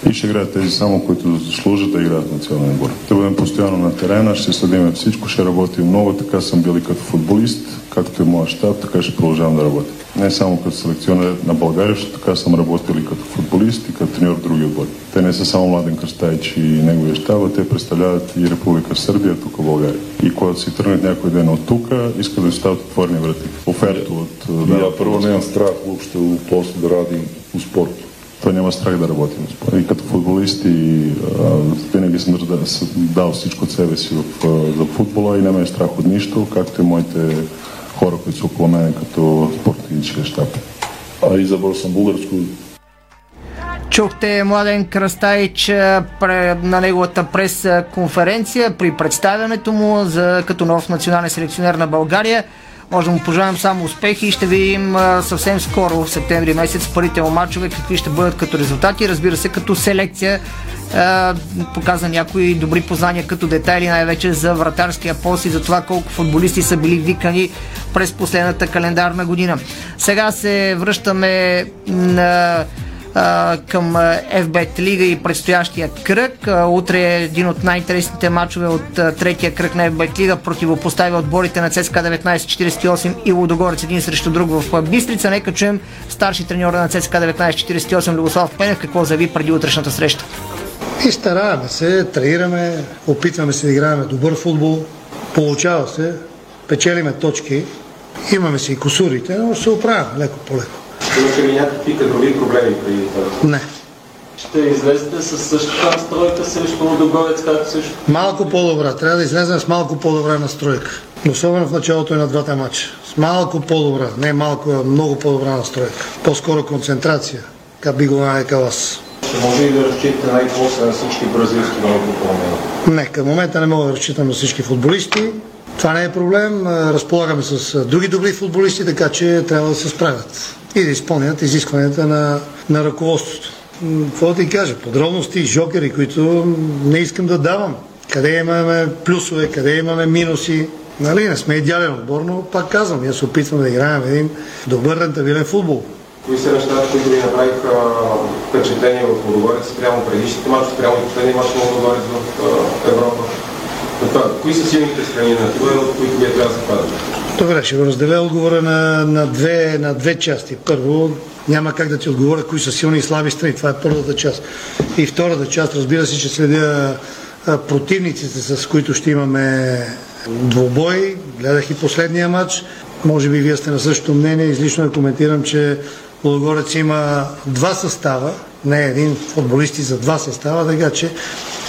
S22: а, и ще играят тези само, които заслужат да играят национален отбор. Ще бъдем постоянно на терена, ще следим всичко, ще работим много. Така съм бил и като футболист, както и моят щаб, така ще продължавам да работя. Не само като селекционер на България, защото така съм работил и като футболист и като треньор в други отбори. Те не са само Младен Кръстайч и неговия щаб, те представляват и Република Сърбия тук в България. И когато си тръгнат някой ден от тук, искат да стават отворени врати. Оферта от...
S24: Да, ja prvo nemam strah uopšte u poslu da radim u sportu.
S22: Той няма страх да работи в спорта. И като футболист и а, винаги съм дал всичко от себе си в, за футбола и не ме е страх от нищо, както и моите хора, които са около мен като спортническия щаб.
S24: А избрал съм българско
S3: Чухте Младен Кръстайч на неговата прес-конференция при представянето му за, като нов национален селекционер на България. Може да му пожелаем само успехи и ще видим съвсем скоро в септември месец първите му матчове какви ще бъдат като резултати. Разбира се, като селекция показа някои добри познания като детайли, най-вече за вратарския пост и за това колко футболисти са били викани през последната календарна година. Сега се връщаме на към FBET Лига и предстоящия кръг. Утре е един от най-интересните матчове от третия кръг на FBET Лига. Противопоставя отборите на ЦСКА 1948 и Лудогорец един срещу друг в Бистрица. Нека чуем старши треньор на ЦСКА 1948 Любослав Пенев какво заяви преди утрешната среща.
S26: И стараваме се, тренираме, опитваме се да играем добър футбол, получава се, печелиме точки, имаме си и косурите, но се оправяме леко по леко.
S27: Имаше ли някакви кадрови проблеми преди това?
S26: Не.
S27: Ще излезете с същата настройка срещу Лудогорец, както също?
S26: Малко по-добра. Трябва да излезем с малко по-добра настройка. Особено в началото и на двата матча. С малко по-добра. Не малко, а много по-добра настройка. По-скоро концентрация. Как би го нарекал аз.
S27: Ще може ли да разчитате най-после на всички бразилски нови попълнения?
S26: Не, към момента не мога да разчитам на всички футболисти. Това не е проблем. Разполагаме с други добри футболисти, така че трябва да се справят и да изпълнят изискванията на, на ръководството. Какво да ти кажа? Подробности, жокери, които не искам да давам. къде имаме плюсове, къде имаме минуси. Нали, не сме идеален отбор, но пак казвам, ние се опитваме да играем един добър рентабилен футбол.
S27: Кои са нещата, които ви направиха впечатление в Лудогорец спрямо предишните матчи, спрямо последния матч на Лудогорец в Европа? Кои са силните страни на това, от които вие трябва да се падате?
S26: Добре, ще го разделя отговора на, на, две, на две части. Първо, няма как да ти отговоря кои са силни и слаби страни. Това е първата част. И втората част, разбира се, че следя противниците, с които ще имаме двубой. Гледах и последния матч. Може би вие сте на същото мнение. Излишно да коментирам, че Лудогорец има два състава, не един футболисти за два състава, така че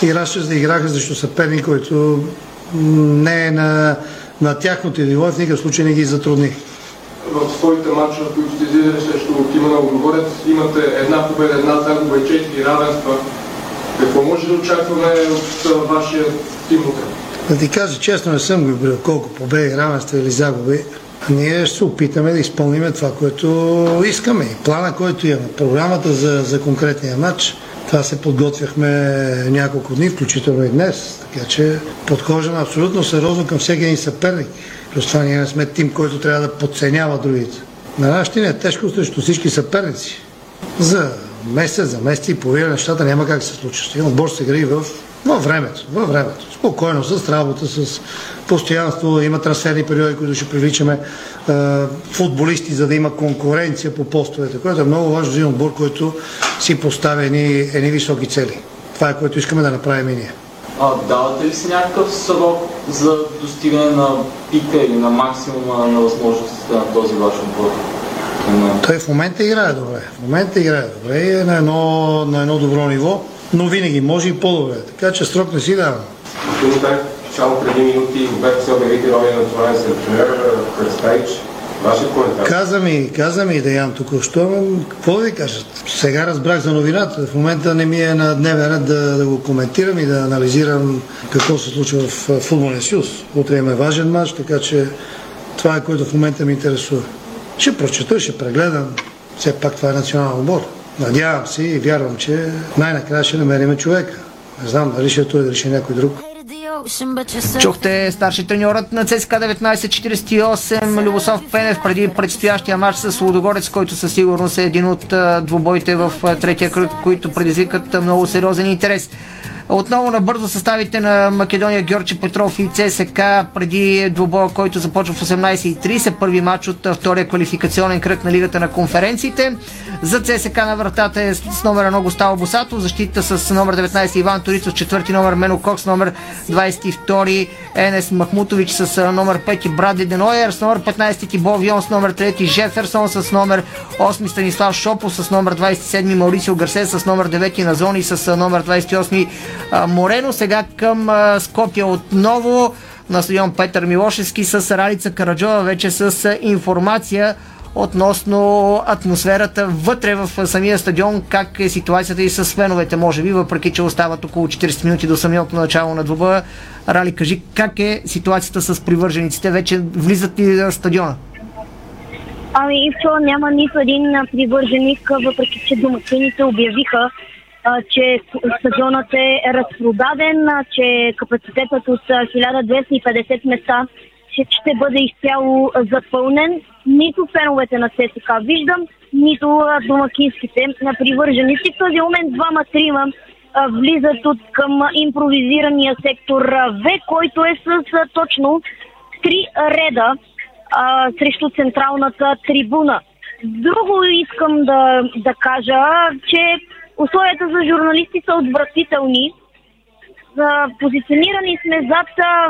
S26: играчите да играха срещу съперник, който не е на, на тяхното ниво, в никакъв случай не ги затрудни.
S27: В своите матчове, които сте излизали срещу тима на Лудогорец, имате една победа, една загуба и четири равенства. Какво може да очакваме от вашия тим?
S26: Да ти кажа, честно не съм го бил колко победи, равенства или загуби. Ние ще се опитаме да изпълним това, което искаме. Плана, който имаме, програмата за, за конкретния матч, това се подготвяхме няколко дни, включително и днес. Така че подхождаме абсолютно сериозно към всеки един съперник. Плюс това ние не сме тим, който трябва да подценява другите. На нас ще ни е тежко срещу всички съперници. За месец, за месец и половина нещата няма как да се случат. Един отбор се гри в, във времето, във времето. Спокойно, с работа, с постоянство, има трансферни периоди, които ще привличаме е, футболисти, за да има конкуренция по постовете, което е много важно за един отбор, който си поставя едни, едни високи цели. Това е което искаме да направим и ние.
S28: А, давате ли си някакъв срок за достигане на пика или на максимума на възможностите на този ваш отбор?
S26: Той в момента играе добре. В момента играе добре и е на едно, на едно добро ниво, но винаги може и по-добре. Така че срок не си давам.
S27: Само преди минути обект се обявите новия национален селекционер Кръстайч. Вашия коментар?
S26: Каза ми, каза ми Деян току-що, какво да ви кажа? Сега разбрах за новината. В момента не ми е на дневен ред да, да го коментирам и да анализирам какво се случва в футболния съюз. Утре има важен матч, така че това е което в момента ме интересува. Ще прочета, ще прегледам. Все пак това е национален отбор. Надявам се и вярвам, че най-накрая ще намерим човека. Не знам дали ще е той, дали ще е някой друг.
S3: Чухте старши треньорът на ЦСКА 1948 Любослав Пенев преди предстоящия матч с Лудогорец, който със сигурност е един от двубоите в третия кръг, които предизвикат много сериозен интерес. Отново на бързо съставите на Македония Георги Петров и ЦСК преди двубоя, който започва в 18.30. Първи матч от втория квалификационен кръг на Лигата на конференциите. За ЦСК на вратата е с номер 1 Густаво Босато, защита с номер 19 Иван Торицов, четвърти номер Мено Кокс, номер 22 Енес Махмутович с номер 5 Бради Денойер, с номер 15 Тибо Вион, с номер 3 Жеферсон, с номер 8 Станислав Шопов, с номер 27 Маурисио Гарсе, с номер 9 Назони, с номер 28 Морено. Сега към Скопия отново на стадион Петър Милошевски с Ралица Караджова вече с информация относно атмосферата вътре в самия стадион, как е ситуацията и с феновете, може би, въпреки че остават около 40 минути до самото начало на двобоя. Рали, кажи как е ситуацията с привържениците? Вече влизат ли на стадиона?
S11: Ами, Ивчо, няма нито един привърженик, въпреки че домакините обявиха, че стадионът е разпродаден, че капацитетът от 1250 места ще бъде изцяло запълнен. Нито феновете на ЦСК виждам, нито домакинските на привърженици. В този момент двама-трима влизат от към импровизирания сектор В, който е с точно три реда а, срещу централната трибуна. Друго искам да, да кажа, че условията за журналисти са отвратителни позиционирани сме зад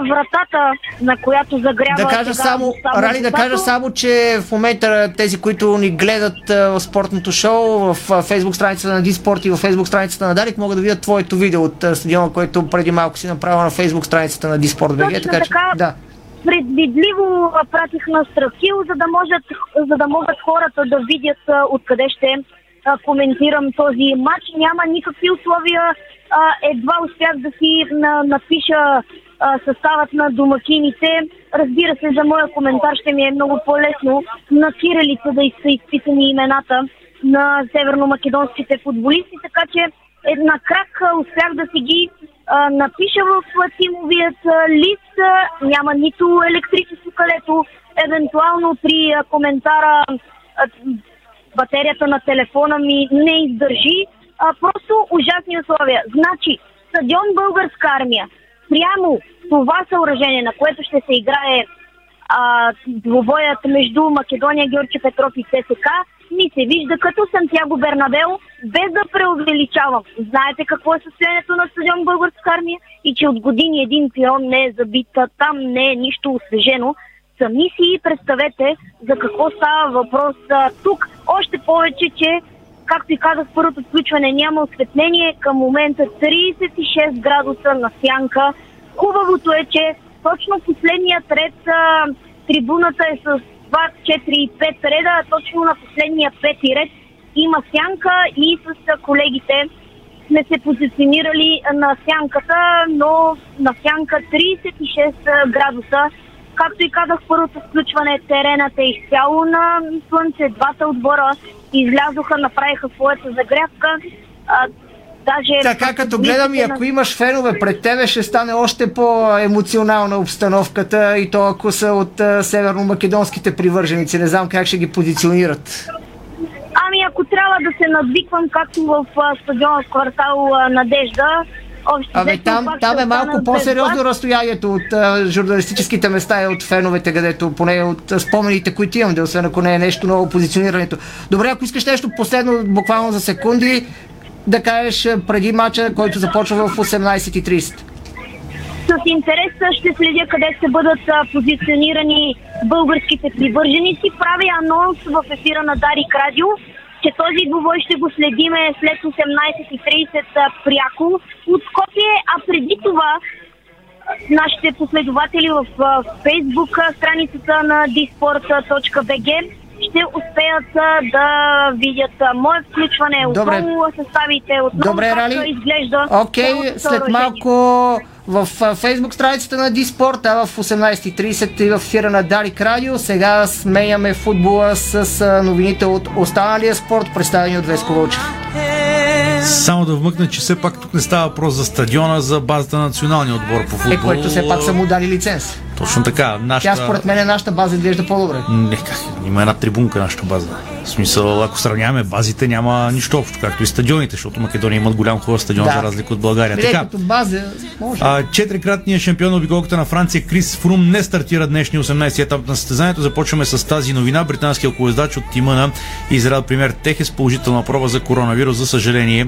S11: вратата, на която загрява.
S3: Да кажа само, само Рали, да кажа само, че в момента тези, които ни гледат в спортното шоу, в фейсбук страницата на Диспорт и в фейсбук страницата на Дарик, могат да видят твоето видео от стадиона, което преди малко си направила на фейсбук страницата на Диспорт БГ.
S11: Така, така, да. Предвидливо пратих на Страфил, за да, можат, за да могат хората да видят откъде ще коментирам този матч. Няма никакви условия а, едва успях да си на, напиша а, съставът на домакините. Разбира се, за моя коментар ще ми е много по-лесно на кирилица да са изписани имената на северно-македонските футболисти, така че една крак успях да си ги а, напиша в а, тимовият а, лист, а, няма нито електричество, където евентуално при а, коментара а, батерията на телефона ми не издържи. А, просто ужасни условия. Значи, стадион Българска армия, прямо това съоръжение, на което ще се играе а, двобоят между Македония, Георги Петров и ЦСК, ми се вижда като Сантьяго Бернабел, без да преувеличавам. Знаете какво е състоянието на стадион Българска армия и че от години един пирон не е забит, там не е нищо освежено. Сами си представете за какво става въпрос а, тук. Още повече, че както и казах, първото включване няма осветление. Към момента 36 градуса на сянка. Хубавото е, че точно последният ред а, трибуната е с 2, 4 и 5 реда, а точно на последния пети ред има сянка и с колегите сме се позиционирали на сянката, но на сянка 36 градуса. Както и казах, първото включване теренът е изцяло на слънце. Двата отбора излязоха, направиха своята загрявка. А, даже
S3: Така като гледам и ако имаш фенове пред тебе, ще стане още по-емоционална обстановката и то ако са от а, северно-македонските привърженици. Не знам как ще ги позиционират.
S11: Ами ако трябва да се надвиквам, както в а, стадиона в квартал а, Надежда, общо
S3: Абе, там, там е малко
S11: без
S3: по-сериозно
S11: глас.
S3: разстоянието от а, журналистическите места и от феновете, където поне от а, спомените, които имам, да освен ако не е нещо ново позиционирането. Добре, ако искаш нещо последно, буквално за секунди, да кажеш преди мача, който започва в 18.30.
S11: С интерес ще следя къде ще бъдат позиционирани българските привърженици. Правя анонс в ефира на Дарик Радио, че този двубой ще го следиме след 18.30 а, пряко от Скопие, а преди това нашите последователи в Фейсбук страницата на disport.bg ще успеят да видят мое включване,
S3: Добре.
S11: отново съставите, отново
S3: Добре,
S11: как
S3: Рали.
S11: изглежда
S3: Окей,
S11: цялото
S3: след малко в фейсбук страницата на Диспорт, а в 18.30 и в ефира на Дарик Радио. Сега сменяме футбола с новините от останалия спорт, представени от Веско Вълчев.
S29: Само да вмъкна, че все пак тук не става въпрос за стадиона, за базата на националния отбор по футбол.
S3: Е, който все пак са му дали лиценз.
S29: Точно така. Нашата...
S3: Тя според мен нашата база изглежда по-добре.
S29: Не, как, има една трибунка нашата база. В смисъл, ако сравняваме базите, няма нищо общо, както и стадионите, защото Македония имат голям хубав стадион,
S3: Да.
S29: за разлика от България.
S3: Бре,
S29: Така,
S3: като база, може.
S29: а, четирикратният шампион на обиколката на Франция Крис Фрум не стартира днешния 18 етап на състезанието. Започваме с тази новина. Британският колездач от тима на Израел премьер Техес положителна проба за коронавирус. За съжаление,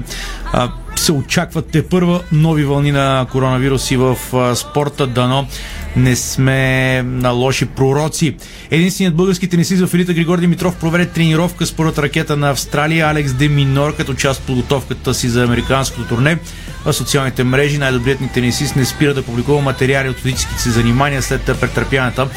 S29: а, се очакват те първа нови вълни на коронавируси в спорта. Дано не сме на лоши пророци. Единственият български тенисист в елита Григор Димитров проведе тренировка с първата ракета на Австралия Алекс Де Минор като част от подготовката си за американското турне. В социалните мрежи най-добрият ни тенисист не спира да публикува материали от физическите си занимания след претърпяната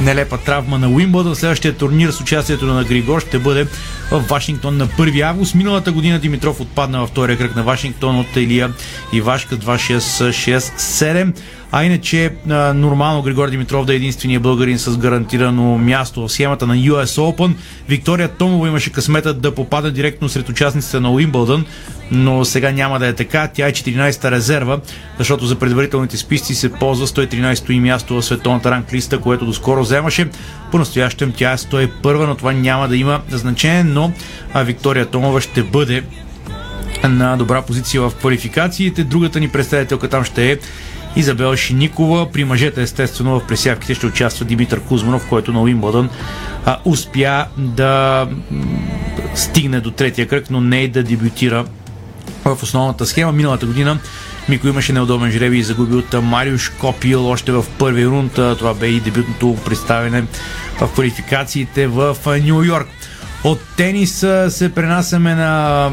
S29: нелепа травма на Уимбълдън. Следващия турнир с участието на Григор ще бъде в Вашингтон на 1 август. Миналата година Димитров отпадна във втория кръг на Вашингтон от Илия Ивашка 2-6-6-7. А иначе нормално Григор Димитров да е единствения българин с гарантирано място в схемата на US Open. Виктория Томова имаше късмета да попада директно сред участниците на Уимбълдън, но сега няма да е така. Тя е 14-та резерва, защото за предварителните списъци се ползва 113-то и място в световната ранглиста, което доскоро вземаше. По-настоящем тя е 101, но това няма да има значение, но Виктория Томова ще бъде на добра позиция в квалификациите. Другата ни представителка там ще е Изабел Шиникова. При мъжете, естествено, в пресявките ще участва Димитър Кузманов, който на Уимбълдън успя да стигне до третия кръг, но не и да дебютира в основната схема. Миналата година Мико имаше неудобен жреби и загуби от Мариуш Копил още в първи рунд. Това бе и дебютното представяне в квалификациите в Нью Йорк. От тенис се пренасяме на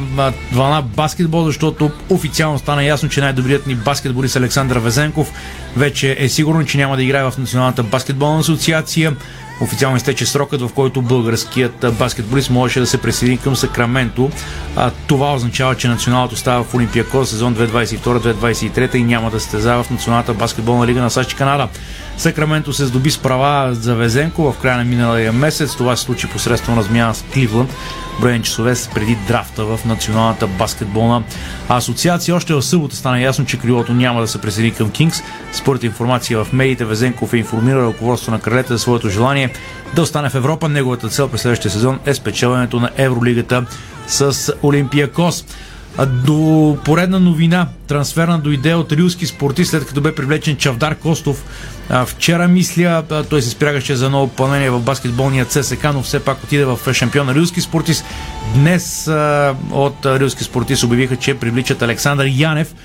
S29: вълна баскетбол, защото официално стана ясно, че най-добрият ни баскетболист Александър Везенков вече е сигурно, че няма да играе в Националната баскетболна асоциация. Официално изтече срокът, в който българският баскетболист можеше да се присъедини към Сакраменто. А, това означава, че националното става в Олимпиакос сезон 2022-2023 и няма да състезава в Националната баскетболна лига на САЩ Канада. Сакраменто се здоби с права за Везенко в края на миналия месец. Това се случи посредством размяна с Кливланд. Броени часове преди драфта в Националната баскетболна асоциация. Още в събота стана ясно, че крилото няма да се присъедини към Кингс. Според информация в медиите, Везенков е информирал ръководство на кралете за своето желание да остане в Европа. Неговата цел през следващия сезон е спечелването на Евролигата с Олимпиакос. До поредна новина, трансферна дойде от рилски спортист, след като бе привлечен Чавдар Костов. Вчера мисля, той се спрягаше за ново пълнение в баскетболния ЦСК, но все пак отиде в шампиона рилски спортист. Днес от рилски спортист обявиха, че привличат Александър Янев.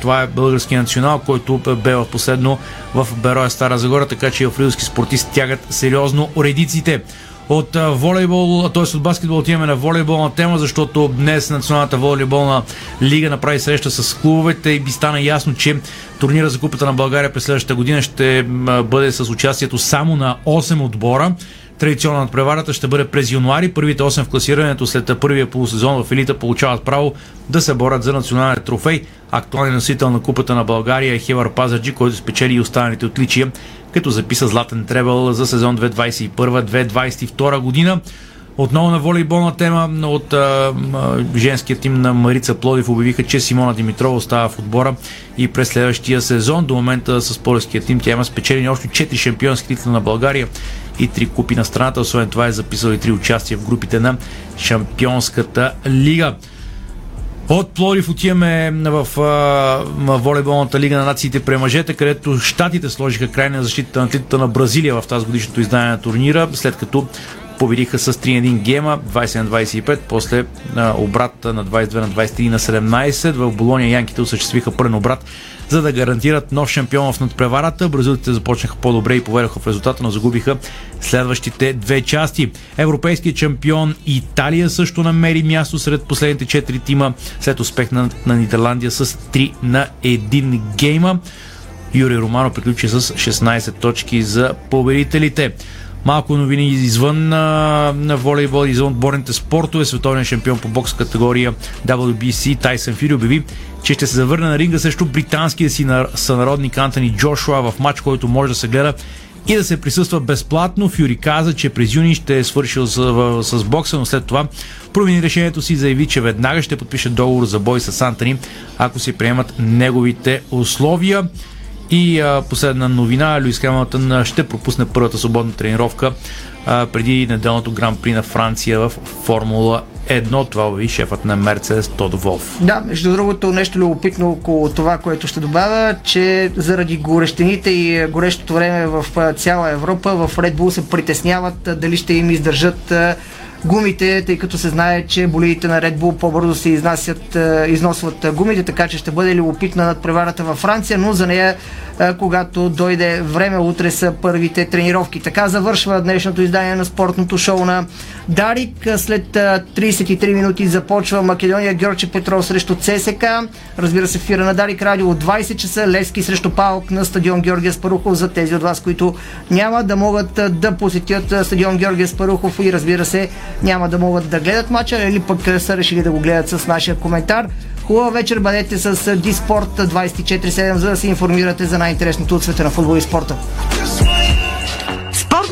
S29: Това е български национал, който бе в последно в Бероя Стара Загора, така че в рилски спортист тягат сериозно уредиците. От волейбол, т.е. от баскетбол отиваме на волейболна тема, защото днес Националната волейболна лига направи среща с клубовете и би стана ясно, че турнира за купата на България през следващата година ще бъде с участието само на 8 отбора. Традиционно над преварата ще бъде през януари. Първите 8 в класирането след първия полусезон в елита получават право да се борят за национален трофей. Актуален носител на купата на България е Хевър Пазарджи, който спечели и останалите отличия, като записа златен требъл за сезон 2021-2022 година. Отново на волейболна тема от а, а, женския тим на Марица Плодив обявиха, че Симона Димитрова остава в отбора и през следващия сезон. До момента с полеския тим тя има спечелени още 4 шампионски титла на България и 3 купи на страната. Освен това е записал и 3 участия в групите на Шампионската лига. От Плодив отиваме в в волейболната лига на нациите при мъжете, където щатите сложиха край на защита на титлата на Бразилия в тази годишното издание на турнира, след като победиха с 3-1 гема, 20 на 25, после а, обрат на 22 на 23 на 17. В Болония янките осъществиха пълен обрат, за да гарантират нов шампион в надпреварата. Бразилците започнаха по-добре и поведаха в резултата, но загубиха следващите две части. Европейският шампион Италия също намери място сред последните 4 тима след успех на, на Нидерландия с 3 на 1 гейма. Юрий Романо приключи с 16 точки за победителите. Малко новини извън на, на волейбол, извън отборните спортове. Световен шампион по бокс категория WBC Тайсън Фири обяви, че ще се завърне на ринга срещу британския си сънародник Антони Джошуа в матч, който може да се гледа и да се присъства безплатно. Фюри каза, че през юни ще е свършил с, с бокса, но след това промени решението си и заяви, че веднага ще подпише договор за бой с Антони, ако се приемат неговите условия. И а, последна новина, Луис Хемилтън ще пропусне първата свободна тренировка а, преди неделното гран при на Франция в Формула едно, това ви шефът на Мерцедес Тодо Волф.
S3: Да, между другото нещо любопитно около това, което ще добавя, че заради горещените и горещото време в цяла Европа, в Red Bull се притесняват дали ще им издържат гумите, тъй като се знае, че болидите на Red Bull по-бързо се изнасят, износват гумите, така че ще бъде любопитна над преварата във Франция, но за нея, когато дойде време, утре са първите тренировки. Така завършва днешното издание на спортното шоу на Дарик. След 33 минути започва Македония Георгия Петров срещу ЦСК. Разбира се, фира на Дарик Радио от 20 часа. Левски срещу Паук на стадион Георгия Спарухов. За тези от вас, които няма да могат да посетят стадион Георгия Спарухов и разбира се, няма да могат да гледат мача или пък са решили да го гледат с нашия коментар. Хубава вечер, бъдете с Диспорт 24-7, за да се информирате за най-интересното от света на футбол и спорта.